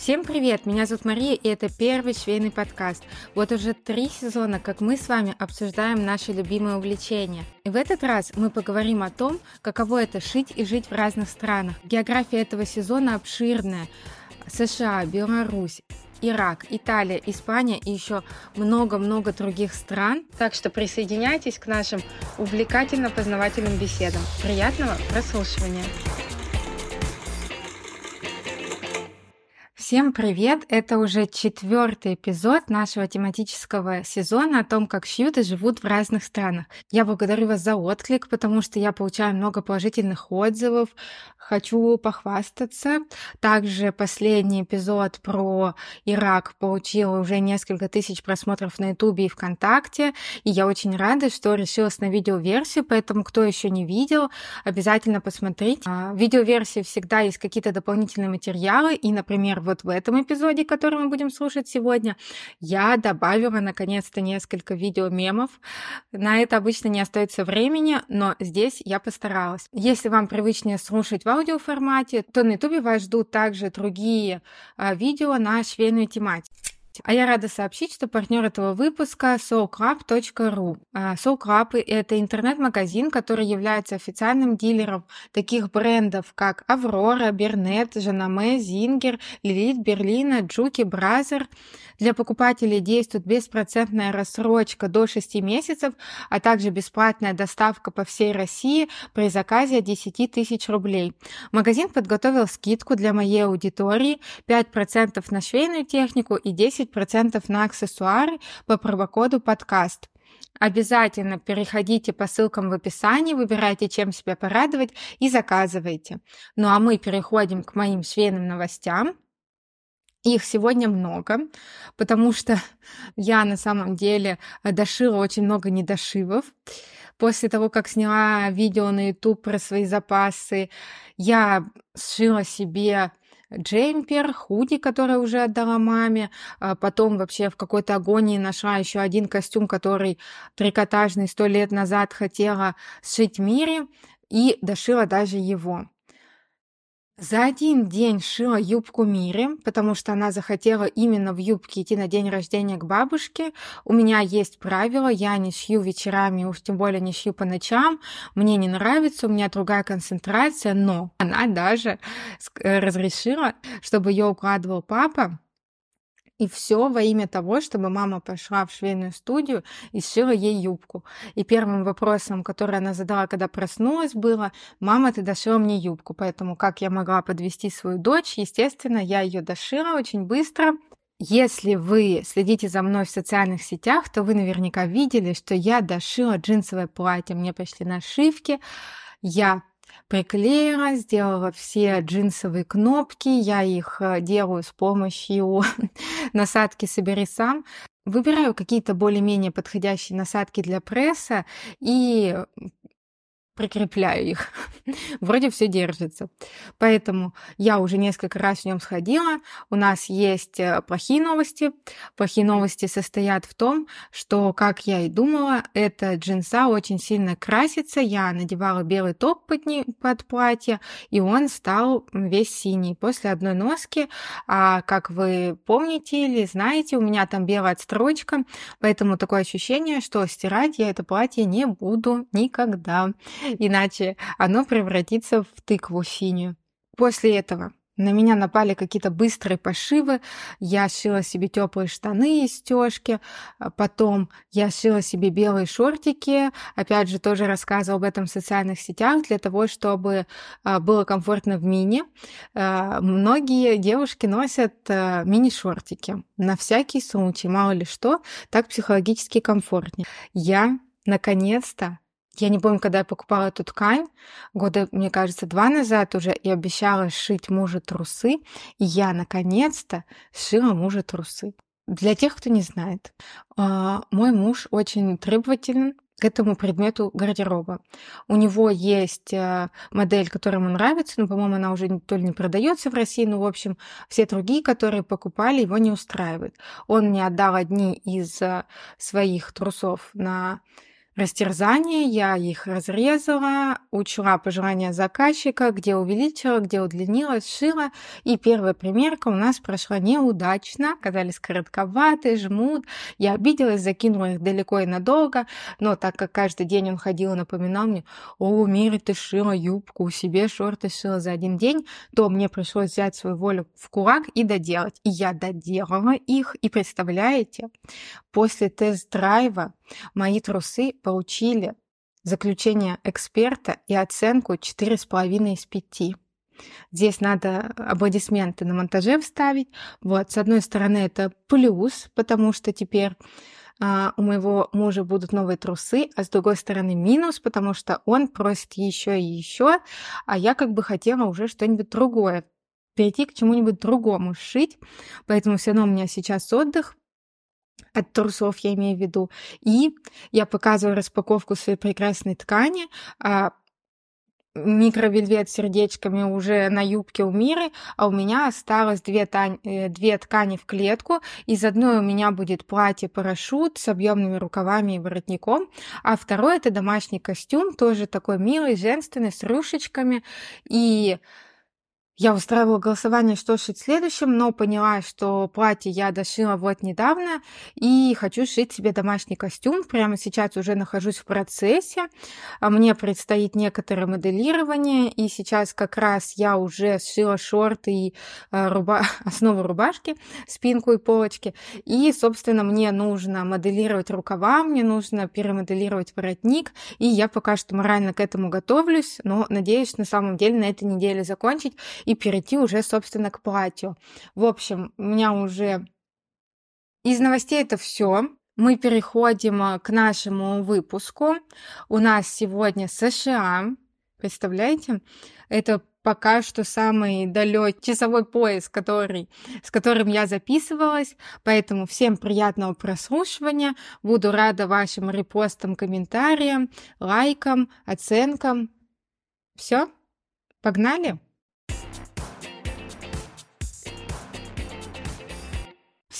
Всем привет! Меня зовут Мария, и это первый швейный подкаст. Вот уже три сезона, как мы с вами обсуждаем наши любимые увлечения. И в этот раз мы поговорим о том, каково это шить и жить в разных странах. География этого сезона обширная. США, Беларусь, Ирак, Италия, Испания и еще много-много других стран. Так что присоединяйтесь к нашим увлекательно-познавательным беседам. Приятного прослушивания! Всем привет! Это уже четвертый эпизод нашего тематического сезона о том, как шьют и живут в разных странах. Я благодарю вас за отклик, потому что я получаю много положительных отзывов. Хочу похвастаться. Также последний эпизод про Ирак получил уже несколько тысяч просмотров на Ютубе и ВКонтакте. И я очень рада, что решилась на видеоверсию, поэтому кто еще не видел, обязательно посмотрите. А, в видеоверсии всегда есть какие-то дополнительные материалы, и, например, вот в этом эпизоде, который мы будем слушать сегодня, я добавила наконец-то несколько видео-мемов. На это обычно не остается времени, но здесь я постаралась. Если вам привычнее слушать в аудиоформате, то на YouTube вас ждут также другие а, видео на швейную тематику. А я рада сообщить, что партнер этого выпуска soulclub.ru. Soulclub – это интернет-магазин, который является официальным дилером таких брендов, как Аврора, Bernette, Janome, Singer, Lelit, Bernina, Juki, Brother. Для покупателей действует беспроцентная рассрочка до 6 месяцев, а также бесплатная доставка по всей России при заказе от 10 тысяч рублей. Магазин подготовил скидку для моей аудитории 5% на швейную технику и 10% на аксессуары по промокоду подкаст. Обязательно переходите по ссылкам в описании, выбирайте, чем себя порадовать и заказывайте. Ну а мы переходим к моим швейным новостям. Их сегодня много, потому что я на самом деле дошила очень много недошивов. После того, как сняла видео на YouTube про свои запасы, я сшила себе джемпер, худи, который уже отдала маме. А потом вообще в какой-то агонии нашла еще один костюм, который трикотажный сто лет назад хотела сшить Мире и дошила даже его. За один день шила юбку Мире, потому что она захотела именно в юбке идти на день рождения к бабушке. У меня есть правило, я не шью вечерами, уж тем более не шью по ночам. Мне не нравится, у меня другая концентрация, но она даже разрешила, чтобы ее укладывал папа, и все во имя того, чтобы мама пошла в швейную студию и сшила ей юбку. И первым вопросом, который она задала, когда проснулась, было, мама, ты дошила мне юбку. Поэтому как я могла подвести свою дочь? Естественно, я ее дошила очень быстро. Если вы следите за мной в социальных сетях, то вы наверняка видели, что я дошила джинсовое платье. Мне пришли нашивки, я приклеила, сделала все джинсовые кнопки, я их э, делаю с помощью насадки «Собери сам». Выбираю какие-то более-менее подходящие насадки для пресса и прикрепляю их. Вроде все держится. Поэтому я уже несколько раз в нем сходила. У нас есть э, плохие новости. Плохие новости состоят в том, что, как я и думала, эта джинса очень сильно красится. Я надевала белый топ под, не, под платье, и он стал весь синий после одной носки. А как вы помните или знаете, у меня там белая отстрочка, поэтому такое ощущение, что стирать я это платье не буду никогда иначе оно превратится в тыкву синюю. После этого на меня напали какие-то быстрые пошивы. Я шила себе теплые штаны из стежки. А потом я шила себе белые шортики. Опять же, тоже рассказывала об этом в социальных сетях для того, чтобы а, было комфортно в мини. А, многие девушки носят мини-шортики. На всякий случай, мало ли что, так психологически комфортнее. Я наконец-то я не помню, когда я покупала эту ткань, года, мне кажется, два назад уже, и обещала сшить мужу трусы, и я, наконец-то, сшила мужа трусы. Для тех, кто не знает, а, мой муж очень требователен к этому предмету гардероба. У него есть а, модель, которая ему нравится, но, по-моему, она уже то ли не продается в России, но, в общем, все другие, которые покупали, его не устраивают. Он мне отдал одни из а, своих трусов на растерзание, я их разрезала, учла пожелания заказчика, где увеличила, где удлинила, сшила. И первая примерка у нас прошла неудачно, оказались коротковатые, жмут. Я обиделась, закинула их далеко и надолго, но так как каждый день он ходил и напоминал мне, о, Мири, ты шила юбку, себе шорты шила за один день, то мне пришлось взять свою волю в кулак и доделать. И я доделала их, и представляете, после тест-драйва мои трусы получили заключение эксперта и оценку 4,5 из 5. Здесь надо аплодисменты на монтаже вставить. Вот, с одной стороны, это плюс, потому что теперь а, у моего мужа будут новые трусы, а с другой стороны минус, потому что он просит еще и еще, а я как бы хотела уже что-нибудь другое, перейти к чему-нибудь другому шить, поэтому все равно у меня сейчас отдых, от трусов я имею в виду. И я показываю распаковку своей прекрасной ткани. А, микровельвет с сердечками уже на юбке у Миры, а у меня осталось две, тань, э, две ткани в клетку. Из одной у меня будет платье-парашют с объемными рукавами и воротником, а второй это домашний костюм, тоже такой милый, женственный, с рюшечками. И я устраивала голосование, что шить следующим, но поняла, что платье я дошила вот недавно и хочу шить себе домашний костюм. Прямо сейчас уже нахожусь в процессе. А мне предстоит некоторое моделирование, и сейчас как раз я уже сшила шорты и э, руба... основу рубашки, спинку и полочки. И, собственно, мне нужно моделировать рукава, мне нужно перемоделировать воротник, и я пока что морально к этому готовлюсь, но надеюсь на самом деле на этой неделе закончить и перейти уже, собственно, к платью. В общем, у меня уже из новостей это все. Мы переходим а, к нашему выпуску. У нас сегодня США. Представляете? Это пока что самый далекий часовой пояс, который, с которым я записывалась. Поэтому всем приятного прослушивания. Буду рада вашим репостам, комментариям, лайкам, оценкам. Все? Погнали?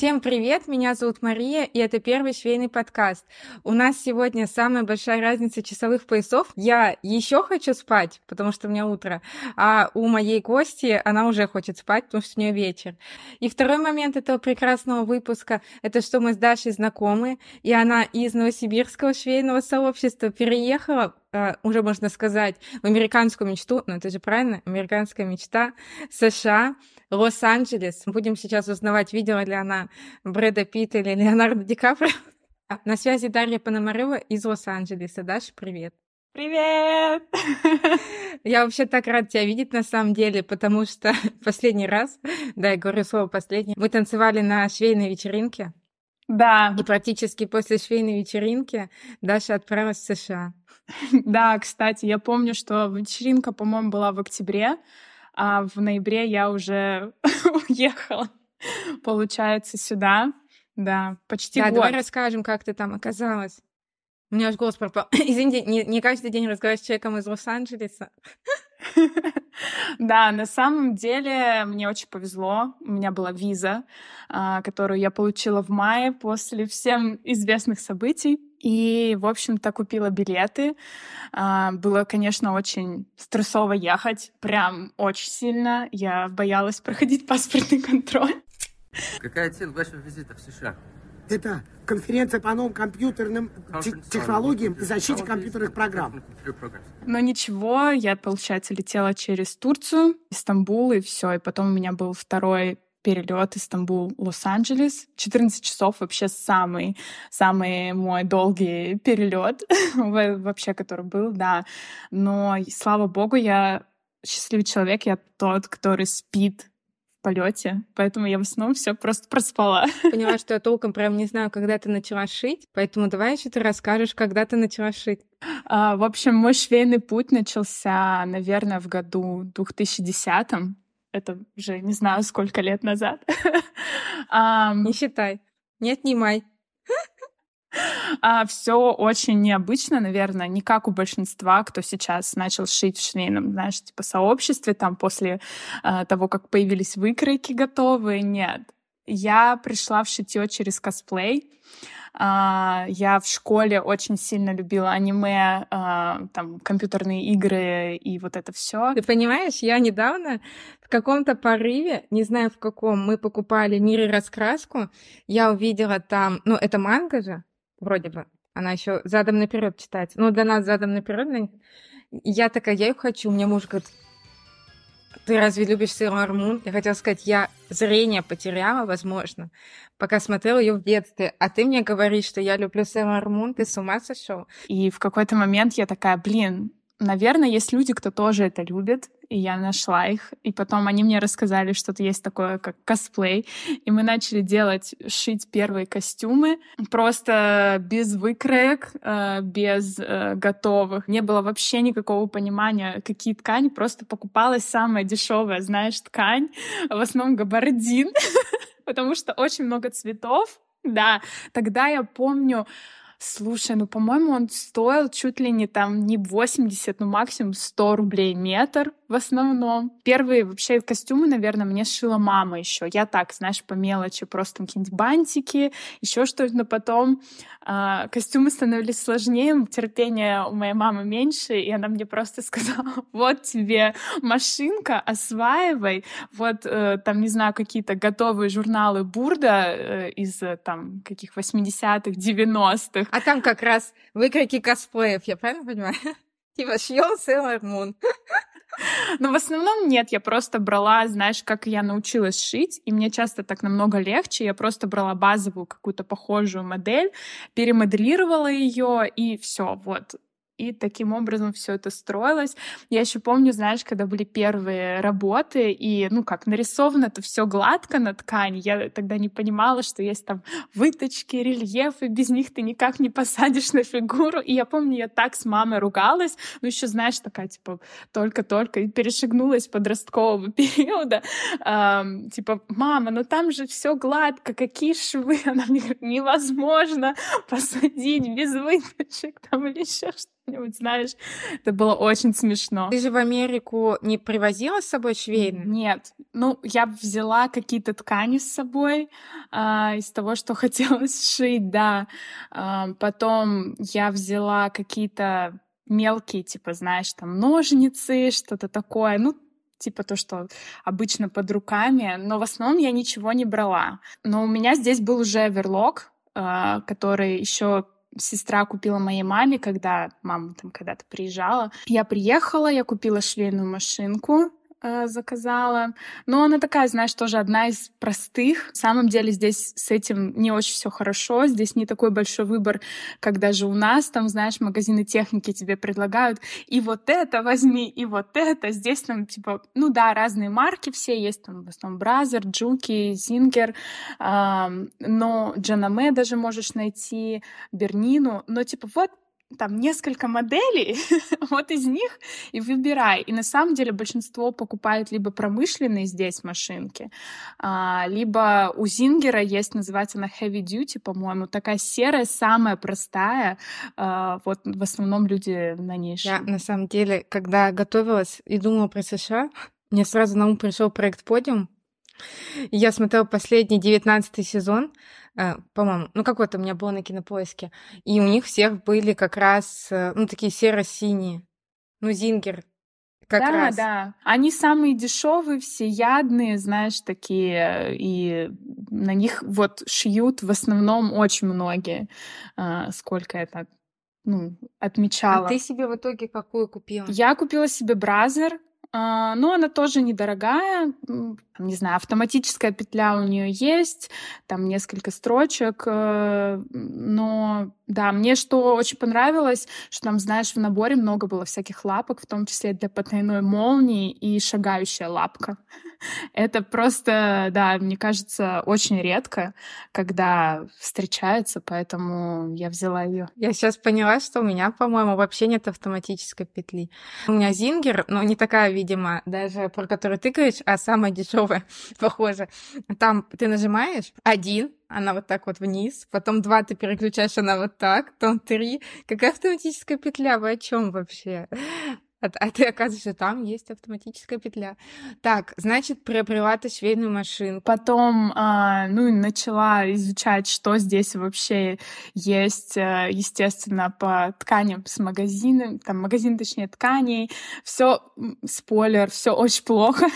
Всем привет, меня зовут Мария, и это первый швейный подкаст. У нас сегодня самая большая разница часовых поясов. Я еще хочу спать, потому что у меня утро, а у моей гости она уже хочет спать, потому что у нее вечер. И второй момент этого прекрасного выпуска — это что мы с Дашей знакомы, и она из новосибирского швейного сообщества переехала уже можно сказать, в американскую мечту, ну это же правильно, американская мечта, США, Лос-Анджелес. Будем сейчас узнавать, видела ли она Брэда Питта или Леонардо Ди Каприо. На связи Дарья Пономарева из Лос-Анджелеса. Даша, привет. Привет! Я вообще так рад тебя видеть на самом деле, потому что последний раз, да, я говорю слово последний, мы танцевали на швейной вечеринке. Да. И практически после швейной вечеринки Даша отправилась в США. Да, кстати, я помню, что вечеринка, по-моему, была в октябре, а в ноябре я уже уехала, получается, сюда. Да, почти да, год. давай расскажем, как ты там оказалась. У меня аж голос пропал. Извините, не, не каждый день разговаривать с человеком из Лос-Анджелеса. Да, на самом деле мне очень повезло. У меня была виза, а, которую я получила в мае после всем известных событий. И, в общем-то, купила билеты. А, было, конечно, очень стрессово ехать, прям очень сильно. Я боялась проходить паспортный контроль. Какая цель вашего визита в США? Это конференция по новым компьютерным технологиям и защите компьютерных программ. Но ничего, я, получается, летела через Турцию, Стамбул, и все. И потом у меня был второй перелет Истамбул, Лос-Анджелес. 14 часов вообще самый, самый мой долгий перелет вообще, который был, да. Но, слава богу, я счастливый человек, я тот, который спит в полете, поэтому я в основном все просто проспала. Поняла, что я толком прям не знаю, когда ты начала шить, поэтому давай еще ты расскажешь, когда ты начала шить. А, в общем, мой швейный путь начался, наверное, в году 2010 это уже не знаю, сколько лет назад. Не считай. Не отнимай. А, все очень необычно, наверное, не как у большинства, кто сейчас начал шить в швейном, знаешь, типа сообществе, там после а, того, как появились выкройки готовые, нет. Я пришла в шитье через косплей. Uh, я в школе очень сильно любила аниме, там компьютерные игры и вот это все. Ты понимаешь, я недавно в каком-то порыве, не знаю в каком, мы покупали мир и раскраску, я увидела там, ну это манга же, вроде бы, она еще задом наперед читается. Ну, для нас задом наперед. Я такая, я ее хочу. Мне муж говорит, ты разве любишь Sailor Moon? Я хотела сказать, я зрение потеряла, возможно, пока смотрела ее в детстве. А ты мне говоришь, что я люблю Sailor Moon, ты с ума сошел? И в какой-то момент я такая, блин, наверное, есть люди, кто тоже это любит, и я нашла их. И потом они мне рассказали, что то есть такое, как косплей. И мы начали делать, шить первые костюмы. Просто без выкроек, э, без э, готовых. Не было вообще никакого понимания, какие ткани. Просто покупалась самая дешевая, знаешь, ткань. В основном габардин. Потому что очень много цветов. Да, тогда я помню, Слушай, ну, по-моему, он стоил чуть ли не там не 80, ну, максимум 100 рублей метр в основном. Первые вообще костюмы, наверное, мне шила мама еще. Я так, знаешь, по мелочи, просто какие-нибудь бантики, еще что-то, но потом э, костюмы становились сложнее, терпения у моей мамы меньше, и она мне просто сказала, вот тебе машинка, осваивай, вот э, там, не знаю, какие-то готовые журналы Бурда э, из э, там каких 80-х, 90-х, а там как раз выкройки косплеев, я правильно понимаю? Типа шьел Sailor Moon. Но в основном нет, я просто брала, знаешь, как я научилась шить, и мне часто так намного легче, я просто брала базовую какую-то похожую модель, перемоделировала ее, и все, вот, и таким образом все это строилось. Я еще помню, знаешь, когда были первые работы, и, ну, как нарисовано это все гладко на ткани, я тогда не понимала, что есть там выточки, рельефы, без них ты никак не посадишь на фигуру. И я помню, я так с мамой ругалась, ну, еще, знаешь, такая, типа, только-только перешагнула из подросткового периода. Эм, типа, мама, ну там же все гладко, какие швы? Она мне говорит, невозможно посадить без выточек там или еще что что-нибудь, знаешь. Это было очень смешно. Ты же в Америку не привозила с собой швейную? Нет. Ну, я взяла какие-то ткани с собой а, из того, что хотелось сшить, да. А, потом я взяла какие-то мелкие, типа, знаешь, там ножницы, что-то такое. Ну, типа то, что обычно под руками, но в основном я ничего не брала. Но у меня здесь был уже верлок, а, который еще сестра купила моей маме, когда мама там когда-то приезжала. Я приехала, я купила швейную машинку, э, заказала. Но она такая, знаешь, тоже одна из простых. На самом деле здесь с этим не очень все хорошо. Здесь не такой большой выбор, как даже у нас. Там, знаешь, магазины техники тебе предлагают и вот это возьми, и вот это. Здесь там, типа, ну да, разные марки все есть. Там в основном Brother, Juki, Singer. Но Джанаме даже можешь найти, Бернину. Но, типа, вот там несколько моделей, вот из них и выбирай. И на самом деле большинство покупают либо промышленные здесь машинки, а, либо у Зингера есть, называется она Heavy Duty, по-моему, такая серая, самая простая. А, вот в основном люди на ней Я на самом деле, когда готовилась и думала про США, мне сразу на ум пришел проект Подиум. Я смотрела последний девятнадцатый сезон, по-моему, ну какой-то у меня был на кинопоиске. И у них всех были как раз, э, ну, такие серо-синие. Ну, Зингер, как да, раз. Да, Они самые дешевые, всеядные, знаешь, такие, и на них вот шьют в основном очень многие. А, сколько я так ну, отмечала. А ты себе в итоге какую купила? Я купила себе Бразер, а, но она тоже недорогая, не знаю, автоматическая петля у нее есть, там несколько строчек, э, но да, мне что очень понравилось, что там, знаешь, в наборе много было всяких лапок, в том числе для потайной молнии и шагающая лапка. Это просто, да, мне кажется, очень редко, когда встречается, поэтому я взяла ее. Я сейчас поняла, что у меня, по-моему, вообще нет автоматической петли. У меня Зингер, но не такая, видимо, даже про которую ты говоришь, а самая дешевая, похоже. Там ты нажимаешь один, она вот так вот вниз, потом два ты переключаешь, она вот так, потом три. Какая автоматическая петля? Вы о чем вообще? А, а ты оказывается, там есть автоматическая петля. Так, значит, приобрела ты швейную машинку. Потом, а, ну, начала изучать, что здесь вообще есть, э, естественно, по тканям с магазина, там магазин, точнее, тканей. Все, спойлер, все очень плохо.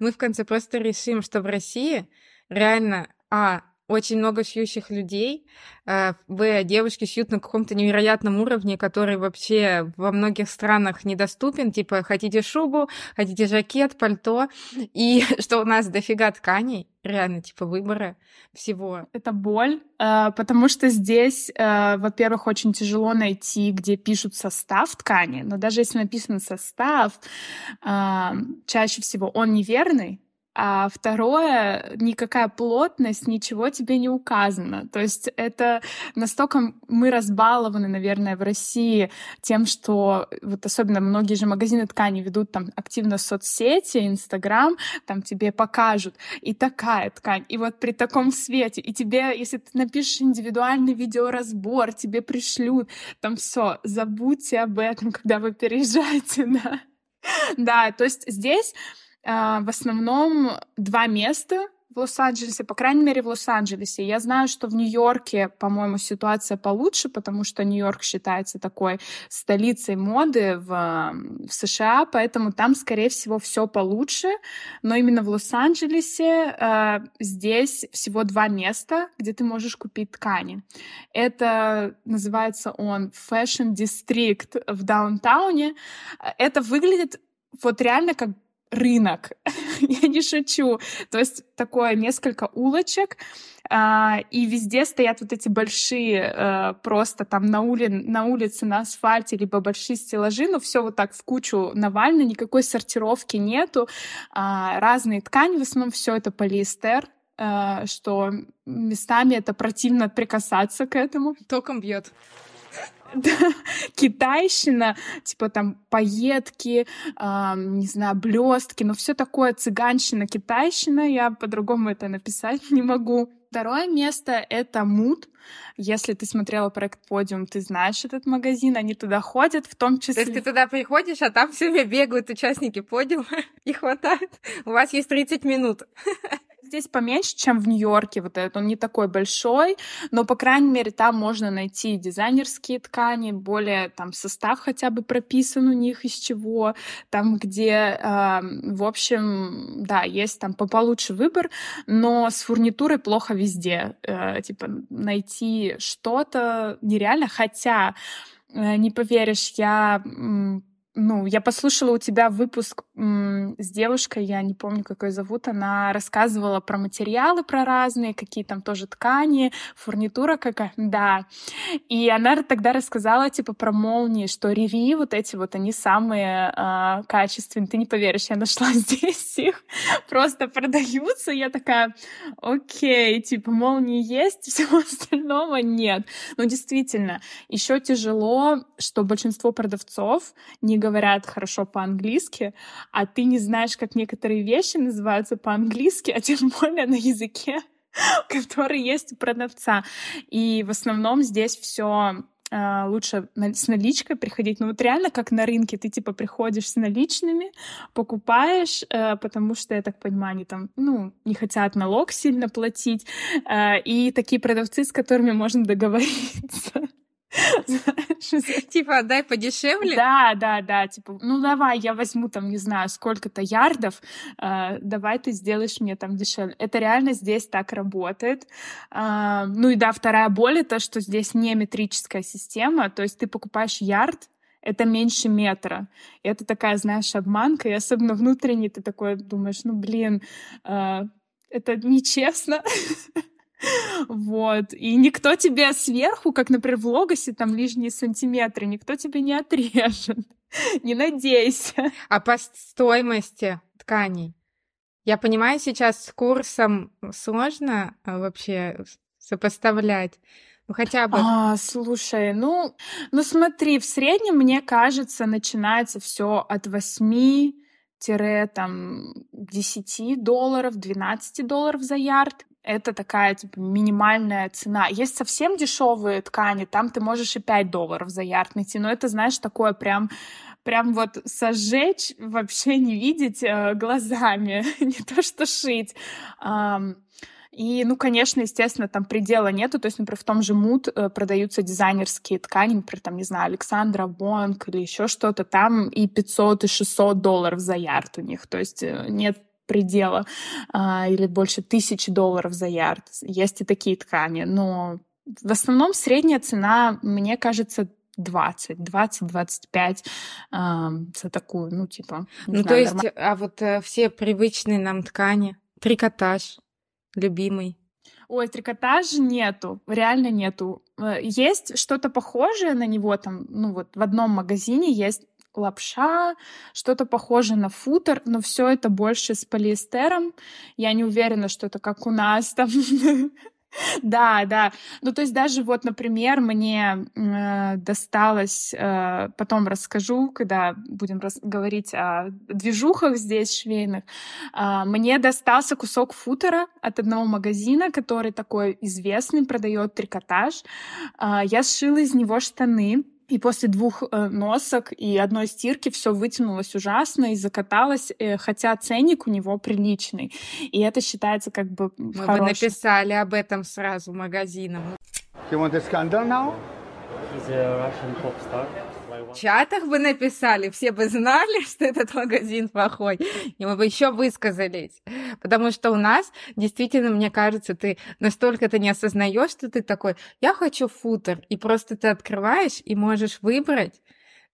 Мы в конце просто решим, что в России реально, а, очень много шьющих людей. Э, в девушки шьют на каком-то невероятном уровне, который вообще во многих странах недоступен. Типа, хотите шубу, хотите жакет, пальто. И что у нас дофига тканей, реально, типа, выбора всего. Это боль, э, потому что здесь, э, во-первых, очень тяжело найти, где пишут состав ткани, но даже если написан состав, чаще всего он неверный, а второе, никакая плотность, ничего тебе не указано. То есть это настолько мы разбалованы, наверное, в России тем, что вот особенно многие же магазины ткани ведут там активно соцсети, Инстаграм, там тебе покажут и такая ткань, и вот при таком свете, и тебе, если ты напишешь индивидуальный видеоразбор, тебе пришлют, там все, забудьте об этом, когда вы переезжаете, да. Да, то есть здесь в основном два места в Лос-Анджелесе, по крайней мере, в Лос-Анджелесе. Я знаю, что в Нью-Йорке, по-моему, ситуация получше, потому что Нью-Йорк считается такой столицей моды в, в США, поэтому там, скорее всего, все получше. Но именно в Лос-Анджелесе э, здесь всего два места, где ты можешь купить ткани. Это называется он Fashion District в даунтауне. Это выглядит вот реально как рынок. Я не шучу. То есть такое несколько улочек, а, и везде стоят вот эти большие а, просто там на, ули, на улице, на асфальте, либо большие стеллажи, но все вот так в кучу навально, никакой сортировки нету. А, разные ткани, в основном все это полиэстер, а, что местами это противно прикасаться к этому. Током бьет. китайщина, типа там пайетки, э, не знаю, блестки, но все такое цыганщина, китайщина, я по-другому это написать не могу. Второе место — это Муд. Если ты смотрела проект Подиум, ты знаешь этот магазин, они туда ходят, в том числе... То есть ты туда приходишь, а там все время бегают участники Подиума, и хватает. У вас есть 30 минут здесь поменьше, чем в Нью-Йорке, вот этот, он не такой большой, но, по крайней мере, там можно найти дизайнерские ткани, более там состав хотя бы прописан у них из чего, там, где, э, в общем, да, есть там получше выбор, но с фурнитурой плохо везде, э, типа, найти что-то нереально, хотя э, не поверишь, я ну, я послушала у тебя выпуск с девушкой, я не помню, как ее зовут, она рассказывала про материалы, про разные, какие там тоже ткани, фурнитура какая, да. И она тогда рассказала, типа, про молнии, что Рири, вот эти вот, они самые э, качественные. Ты не поверишь, я нашла здесь их, просто продаются. Я такая, окей, типа, молнии есть, всего остального нет. Но действительно, еще тяжело, что большинство продавцов не говорят хорошо по-английски, а ты не знаешь, как некоторые вещи называются по-английски, а тем более на языке, который есть у продавца. И в основном здесь все Uh, лучше с наличкой приходить. Ну вот реально как на рынке, ты типа приходишь с наличными, покупаешь, uh, потому что, я так понимаю, они там, ну, не хотят налог сильно платить, uh, и такие продавцы, с которыми можно договориться. Типа, отдай подешевле? Да, да, да. Типа, ну давай, я возьму там, не знаю, сколько-то ярдов, э, давай ты сделаешь мне там дешевле. Это реально здесь так работает. Э, ну и да, вторая боль это, что здесь не метрическая система, то есть ты покупаешь ярд, это меньше метра. И это такая, знаешь, обманка, и особенно внутренне ты такой думаешь, ну блин, э, это нечестно. Вот. И никто тебе сверху, как, например, в логосе, там лишние сантиметры, никто тебе не отрежет. Не надейся. А по стоимости тканей? Я понимаю, сейчас с курсом сложно а, вообще сопоставлять. Ну, хотя бы. А, слушай, ну, ну смотри, в среднем, мне кажется, начинается все от 8 там 10 долларов, 12 долларов за ярд это такая типа минимальная цена. Есть совсем дешевые ткани, там ты можешь и 5 долларов за ярд найти, но это, знаешь, такое прям прям вот сожечь, вообще не видеть э, глазами, не то что шить. И, ну, конечно, естественно, там предела нету. То есть, например, в том же Муд э, продаются дизайнерские ткани, например, там, не знаю, Александра Бонг или еще что-то. Там и 500, и 600 долларов за ярд у них. То есть э, нет предела а, или больше тысячи долларов за ярд. Есть и такие ткани, но в основном средняя цена, мне кажется, 20, 20, 25 э, за такую, ну, типа... Ну, знаю, то есть, норм... а вот э, все привычные нам ткани, трикотаж, любимый? Ой, трикотажа нету, реально нету. Э, есть что-то похожее на него там, ну вот в одном магазине есть лапша, что-то похожее на футер, но все это больше с полиэстером. Я не уверена, что это как у нас там Да, да. Ну, то есть даже вот, например, мне э, досталось, э, потом расскажу, когда будем рас- говорить о движухах здесь швейных, э, мне достался кусок футера от одного магазина, который такой известный, продает трикотаж. Э, я сшила из него штаны, и после двух э, носок и одной стирки все вытянулось ужасно и закаталось, э, хотя ценник у него приличный. И это считается как бы Мы хорошим. бы написали об этом сразу магазинам. You want a scandal now? He's a Russian pop star. В чатах бы написали, все бы знали, что этот магазин плохой, и мы бы еще высказались. Потому что у нас, действительно, мне кажется, ты настолько ты не осознаешь, что ты такой, я хочу футер, и просто ты открываешь и можешь выбрать,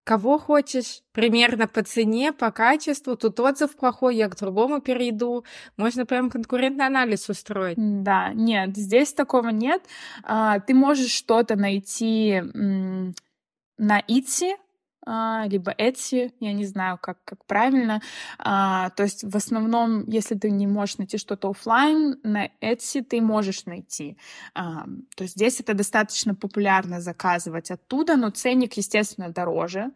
кого хочешь, примерно по цене, по качеству. Тут отзыв плохой, я к другому перейду. Можно прям конкурентный анализ устроить. Да, нет, здесь такого нет. А, ты можешь что-то найти на Итси, либо Etsy, я не знаю, как, как правильно. А, то есть в основном, если ты не можешь найти что-то офлайн, на Etsy ты можешь найти. А, то есть здесь это достаточно популярно заказывать оттуда, но ценник, естественно, дороже.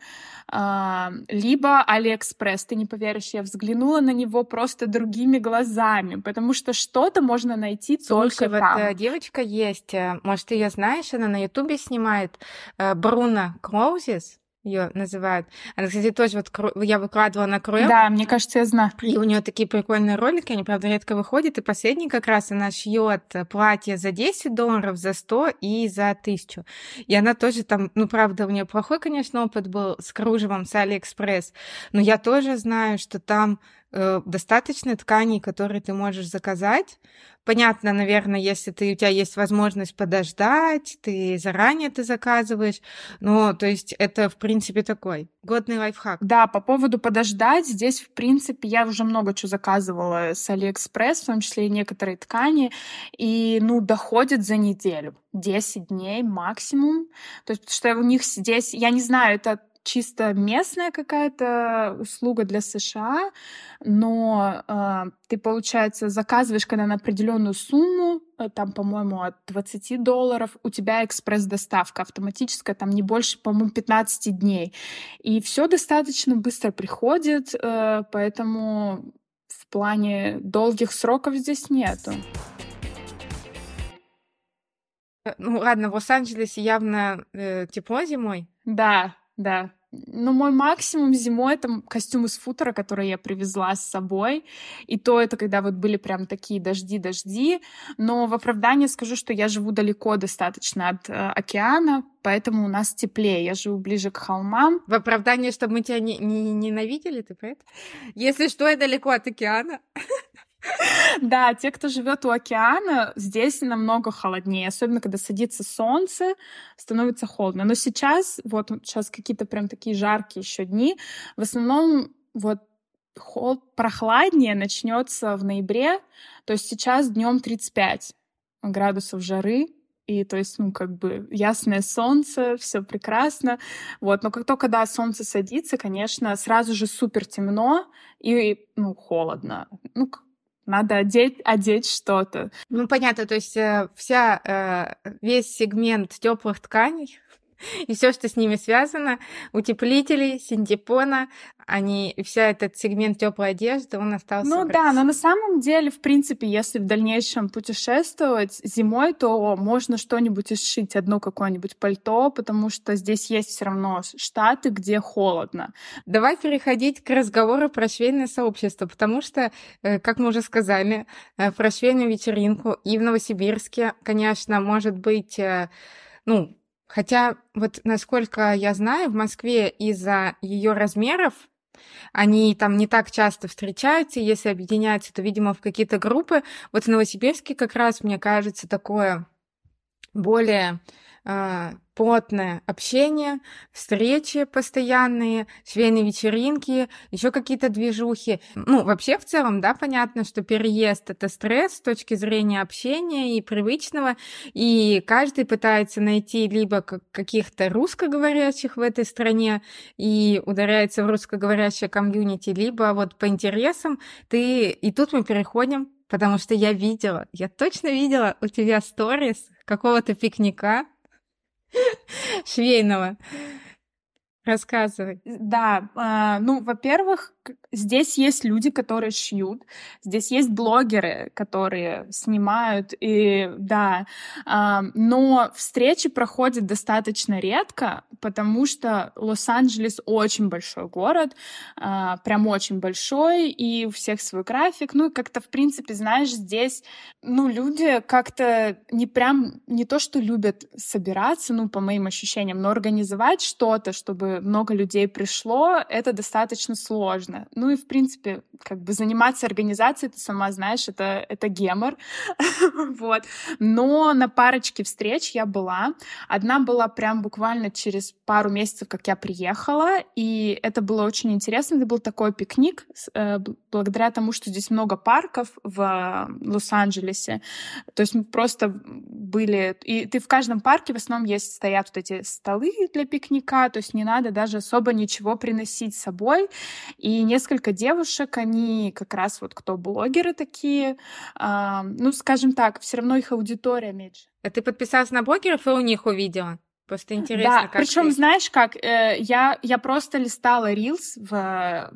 А, либо AliExpress, ты не поверишь, я взглянула на него просто другими глазами, потому что что-то можно найти Слушай, только вот там. девочка есть, э, может, ты ее знаешь, она на Ютубе снимает, э, Бруно Клоузис, ее называют. Она, кстати, тоже вот я выкладывала на Круэл. Да, мне кажется, я знаю. И у нее такие прикольные ролики, они, правда, редко выходят. И последний как раз она шьет платье за 10 долларов, за 100 и за 1000. И она тоже там, ну, правда, у нее плохой, конечно, опыт был с кружевом с Алиэкспресс. Но я тоже знаю, что там э, достаточно тканей, которые ты можешь заказать. Понятно, наверное, если ты, у тебя есть возможность подождать, ты заранее ты заказываешь. Ну, то есть это, в принципе, такой годный лайфхак. Да, по поводу подождать, здесь, в принципе, я уже много чего заказывала с Алиэкспресс, в том числе и некоторые ткани, и, ну, доходит за неделю. 10 дней максимум. То есть, что у них здесь, я не знаю, это чисто местная какая-то услуга для США, но э, ты, получается, заказываешь, когда на определенную сумму, э, там, по-моему, от 20 долларов, у тебя экспресс-доставка автоматическая, там не больше, по-моему, 15 дней. И все достаточно быстро приходит, э, поэтому в плане долгих сроков здесь нету. Ну ладно, в Лос-Анджелесе явно э, тепло зимой. Да, да. Ну, мой максимум зимой — это костюм из футера, который я привезла с собой. И то это когда вот были прям такие дожди-дожди. Но в оправдание скажу, что я живу далеко достаточно от э, океана, поэтому у нас теплее. Я живу ближе к холмам. В оправдание, чтобы мы тебя не, не ненавидели, ты про это? Если что, я далеко от океана. Да, те, кто живет у океана, здесь намного холоднее, особенно когда садится солнце, становится холодно. Но сейчас, вот сейчас какие-то прям такие жаркие еще дни, в основном вот холод прохладнее начнется в ноябре, то есть сейчас днем 35 градусов жары, и то есть, ну, как бы ясное солнце, все прекрасно. Вот, но как только, да, солнце садится, конечно, сразу же супер темно и, ну, холодно. Ну, надо одеть, одеть что-то. Ну, понятно, то есть э, вся, э, весь сегмент теплых тканей и все, что с ними связано, утеплители, синтепона, они, вся этот сегмент теплой одежды, он остался. Ну да, но на самом деле, в принципе, если в дальнейшем путешествовать зимой, то можно что-нибудь сшить, одно какое-нибудь пальто, потому что здесь есть все равно штаты, где холодно. Давай переходить к разговору про швейное сообщество, потому что, э, как мы уже сказали, э, про швейную вечеринку и в Новосибирске, конечно, может быть, э, ну, Хотя, вот насколько я знаю, в Москве из-за ее размеров они там не так часто встречаются, если объединяются, то, видимо, в какие-то группы. Вот в Новосибирске как раз, мне кажется, такое более плотное общение, встречи постоянные, швейные вечеринки, еще какие-то движухи. Ну, вообще в целом, да, понятно, что переезд — это стресс с точки зрения общения и привычного, и каждый пытается найти либо каких-то русскоговорящих в этой стране и ударяется в русскоговорящее комьюнити, либо вот по интересам ты... И тут мы переходим потому что я видела, я точно видела у тебя сторис какого-то пикника швейного. Рассказывай. Да, э, ну, во-первых, здесь есть люди, которые шьют, здесь есть блогеры, которые снимают, и да, э, но встречи проходят достаточно редко, потому что Лос-Анджелес очень большой город, э, прям очень большой, и у всех свой график, ну, и как-то, в принципе, знаешь, здесь, ну, люди как-то не прям, не то, что любят собираться, ну, по моим ощущениям, но организовать что-то, чтобы много людей пришло, это достаточно сложно. Ну и, в принципе, как бы заниматься организацией, ты сама знаешь, это, это гемор. вот. Но на парочке встреч я была. Одна была прям буквально через пару месяцев, как я приехала, и это было очень интересно. Это был такой пикник, э, благодаря тому, что здесь много парков в Лос-Анджелесе. То есть мы просто были... И ты в каждом парке в основном есть, стоят вот эти столы для пикника, то есть не надо даже особо ничего приносить с собой. И несколько девушек, они как раз вот кто блогеры такие, э, ну, скажем так, все равно их аудитория меньше. А ты подписалась на блогеров и у них увидела? Просто интересно, да, как причем ты... знаешь как, э, я, я просто листала Reels в,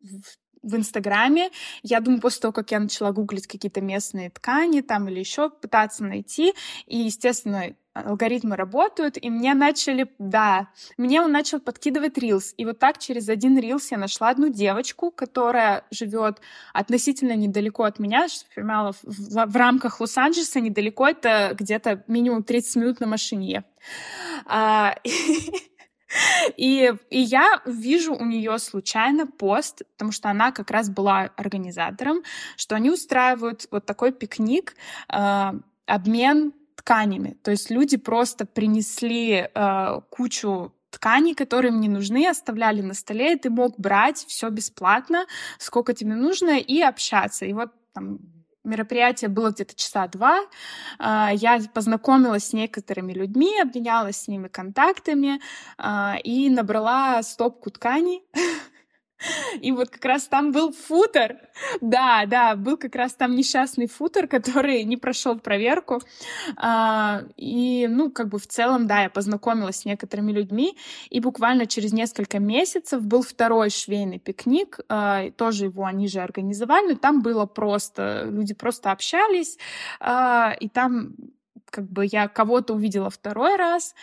в в Инстаграме. Я думаю, после того, как я начала гуглить какие-то местные ткани там или еще пытаться найти, и, естественно, алгоритмы работают, и мне начали, да, мне он начал подкидывать рилс. И вот так через один рилс я нашла одну девочку, которая живет относительно недалеко от меня, в, в, в рамках Лос-Анджелеса, недалеко, это где-то минимум 30 минут на машине. А, И, и я вижу у нее случайно пост, потому что она как раз была организатором, что они устраивают вот такой пикник, э, обмен тканями. То есть люди просто принесли э, кучу тканей, которые мне нужны, оставляли на столе, и ты мог брать все бесплатно, сколько тебе нужно, и общаться. И вот там мероприятие было где-то часа два. А, я познакомилась с некоторыми людьми, обменялась с ними контактами а, и набрала стопку тканей. И вот как раз там был футер. Да, да, был как раз там несчастный футер, который не прошел проверку. А, и, ну, как бы в целом, да, я познакомилась с некоторыми людьми. И буквально через несколько месяцев был второй швейный пикник. А, тоже его они же организовали. Там было просто, люди просто общались. А, и там как бы я кого-то увидела второй раз,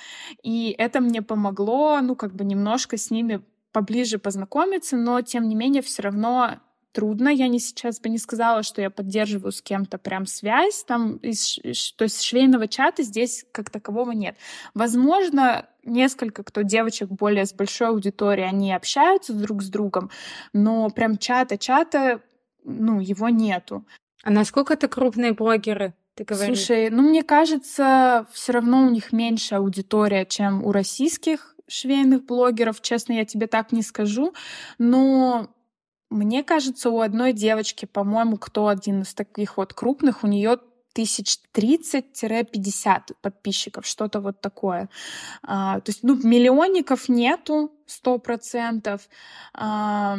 и это мне помогло, ну, как бы немножко с ними поближе познакомиться, но тем не менее все равно трудно. Я не сейчас бы не сказала, что я поддерживаю с кем-то прям связь. Там, из, то есть швейного чата здесь как такового нет. Возможно, несколько кто девочек более с большой аудиторией, они общаются друг с другом, но прям чата-чата, ну, его нету. А насколько это крупные блогеры? Ты говоришь? Слушай, ну мне кажется, все равно у них меньше аудитория, чем у российских швейных блогеров, честно, я тебе так не скажу, но мне кажется, у одной девочки, по-моему, кто один из таких вот крупных, у нее тысяч 30-50 подписчиков, что-то вот такое. А, то есть, ну, миллионников нету, сто процентов, а,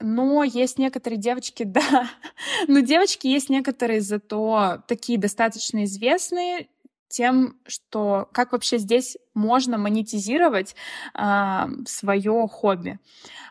но есть некоторые девочки, да, но девочки есть некоторые зато такие достаточно известные, тем, что как вообще здесь можно монетизировать э, свое хобби.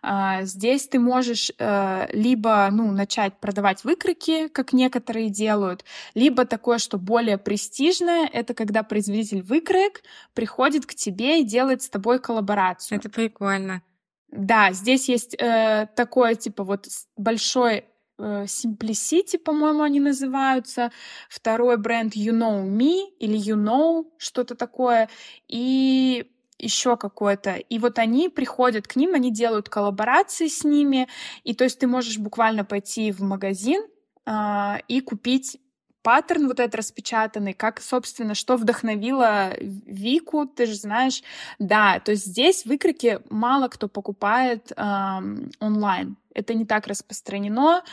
Э, здесь ты можешь э, либо ну, начать продавать выкройки, как некоторые делают, либо такое, что более престижное, это когда производитель выкроек приходит к тебе и делает с тобой коллаборацию. Это прикольно. Да, здесь есть э, такое, типа, вот большой Simplicity, по-моему, они называются. Второй бренд You Know Me или You Know, что-то такое. И еще какое-то. И вот они приходят к ним, они делают коллаборации с ними. И то есть ты можешь буквально пойти в магазин э, и купить паттерн вот этот распечатанный, как, собственно, что вдохновило Вику, ты же знаешь. Да, то есть здесь выкройки мало кто покупает эм, онлайн. Это не так распространено.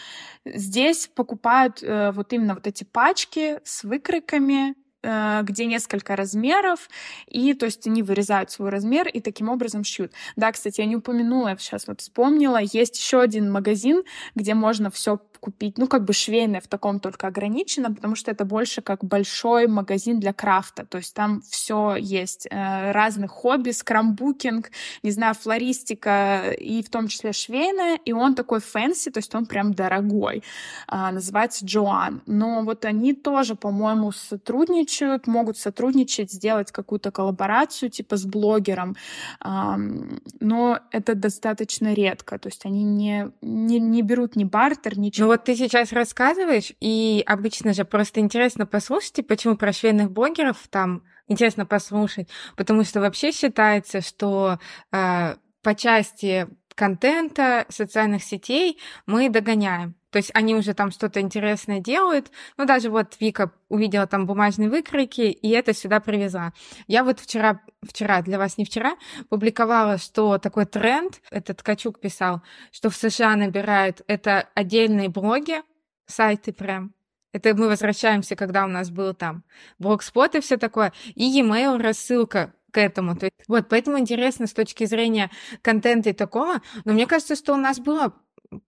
Здесь покупают э, вот именно вот эти пачки с выкройками, Э, где несколько размеров, и то есть они вырезают свой размер и таким образом шьют. Да, кстати, я не упомянула, я сейчас вот вспомнила, есть еще один магазин, где можно все купить, ну, как бы швейное в таком только ограничено, потому что это больше как большой магазин для крафта, то есть там все есть, э, разных хобби, скрапбукинг, не знаю, флористика и в том числе швейное, и он такой fancy, то есть он прям дорогой, э, называется Joann. Но вот они тоже, по-моему, сотрудничают, могут сотрудничать, сделать какую-то коллаборацию типа с блогером, но это достаточно редко, то есть они не, не, не берут ни бартер, ничего. Вот ты сейчас рассказываешь, и обычно же просто интересно послушать, почему про швейных блогеров там интересно послушать, потому что вообще считается, что э, по части контента, социальных сетей мы догоняем. То есть они уже там что-то интересное делают. Ну, даже вот Вика увидела там бумажные выкройки, и это сюда привезла. Я вот вчера, вчера, для вас не вчера, публиковала, что такой тренд, этот Ткачук писал, что в США набирают это отдельные блоги, сайты прям, это мы возвращаемся, когда у нас был там блогспот и все такое, и e-mail рассылка к этому. То есть, вот, поэтому интересно с точки зрения контента и такого. Но мне кажется, что у нас было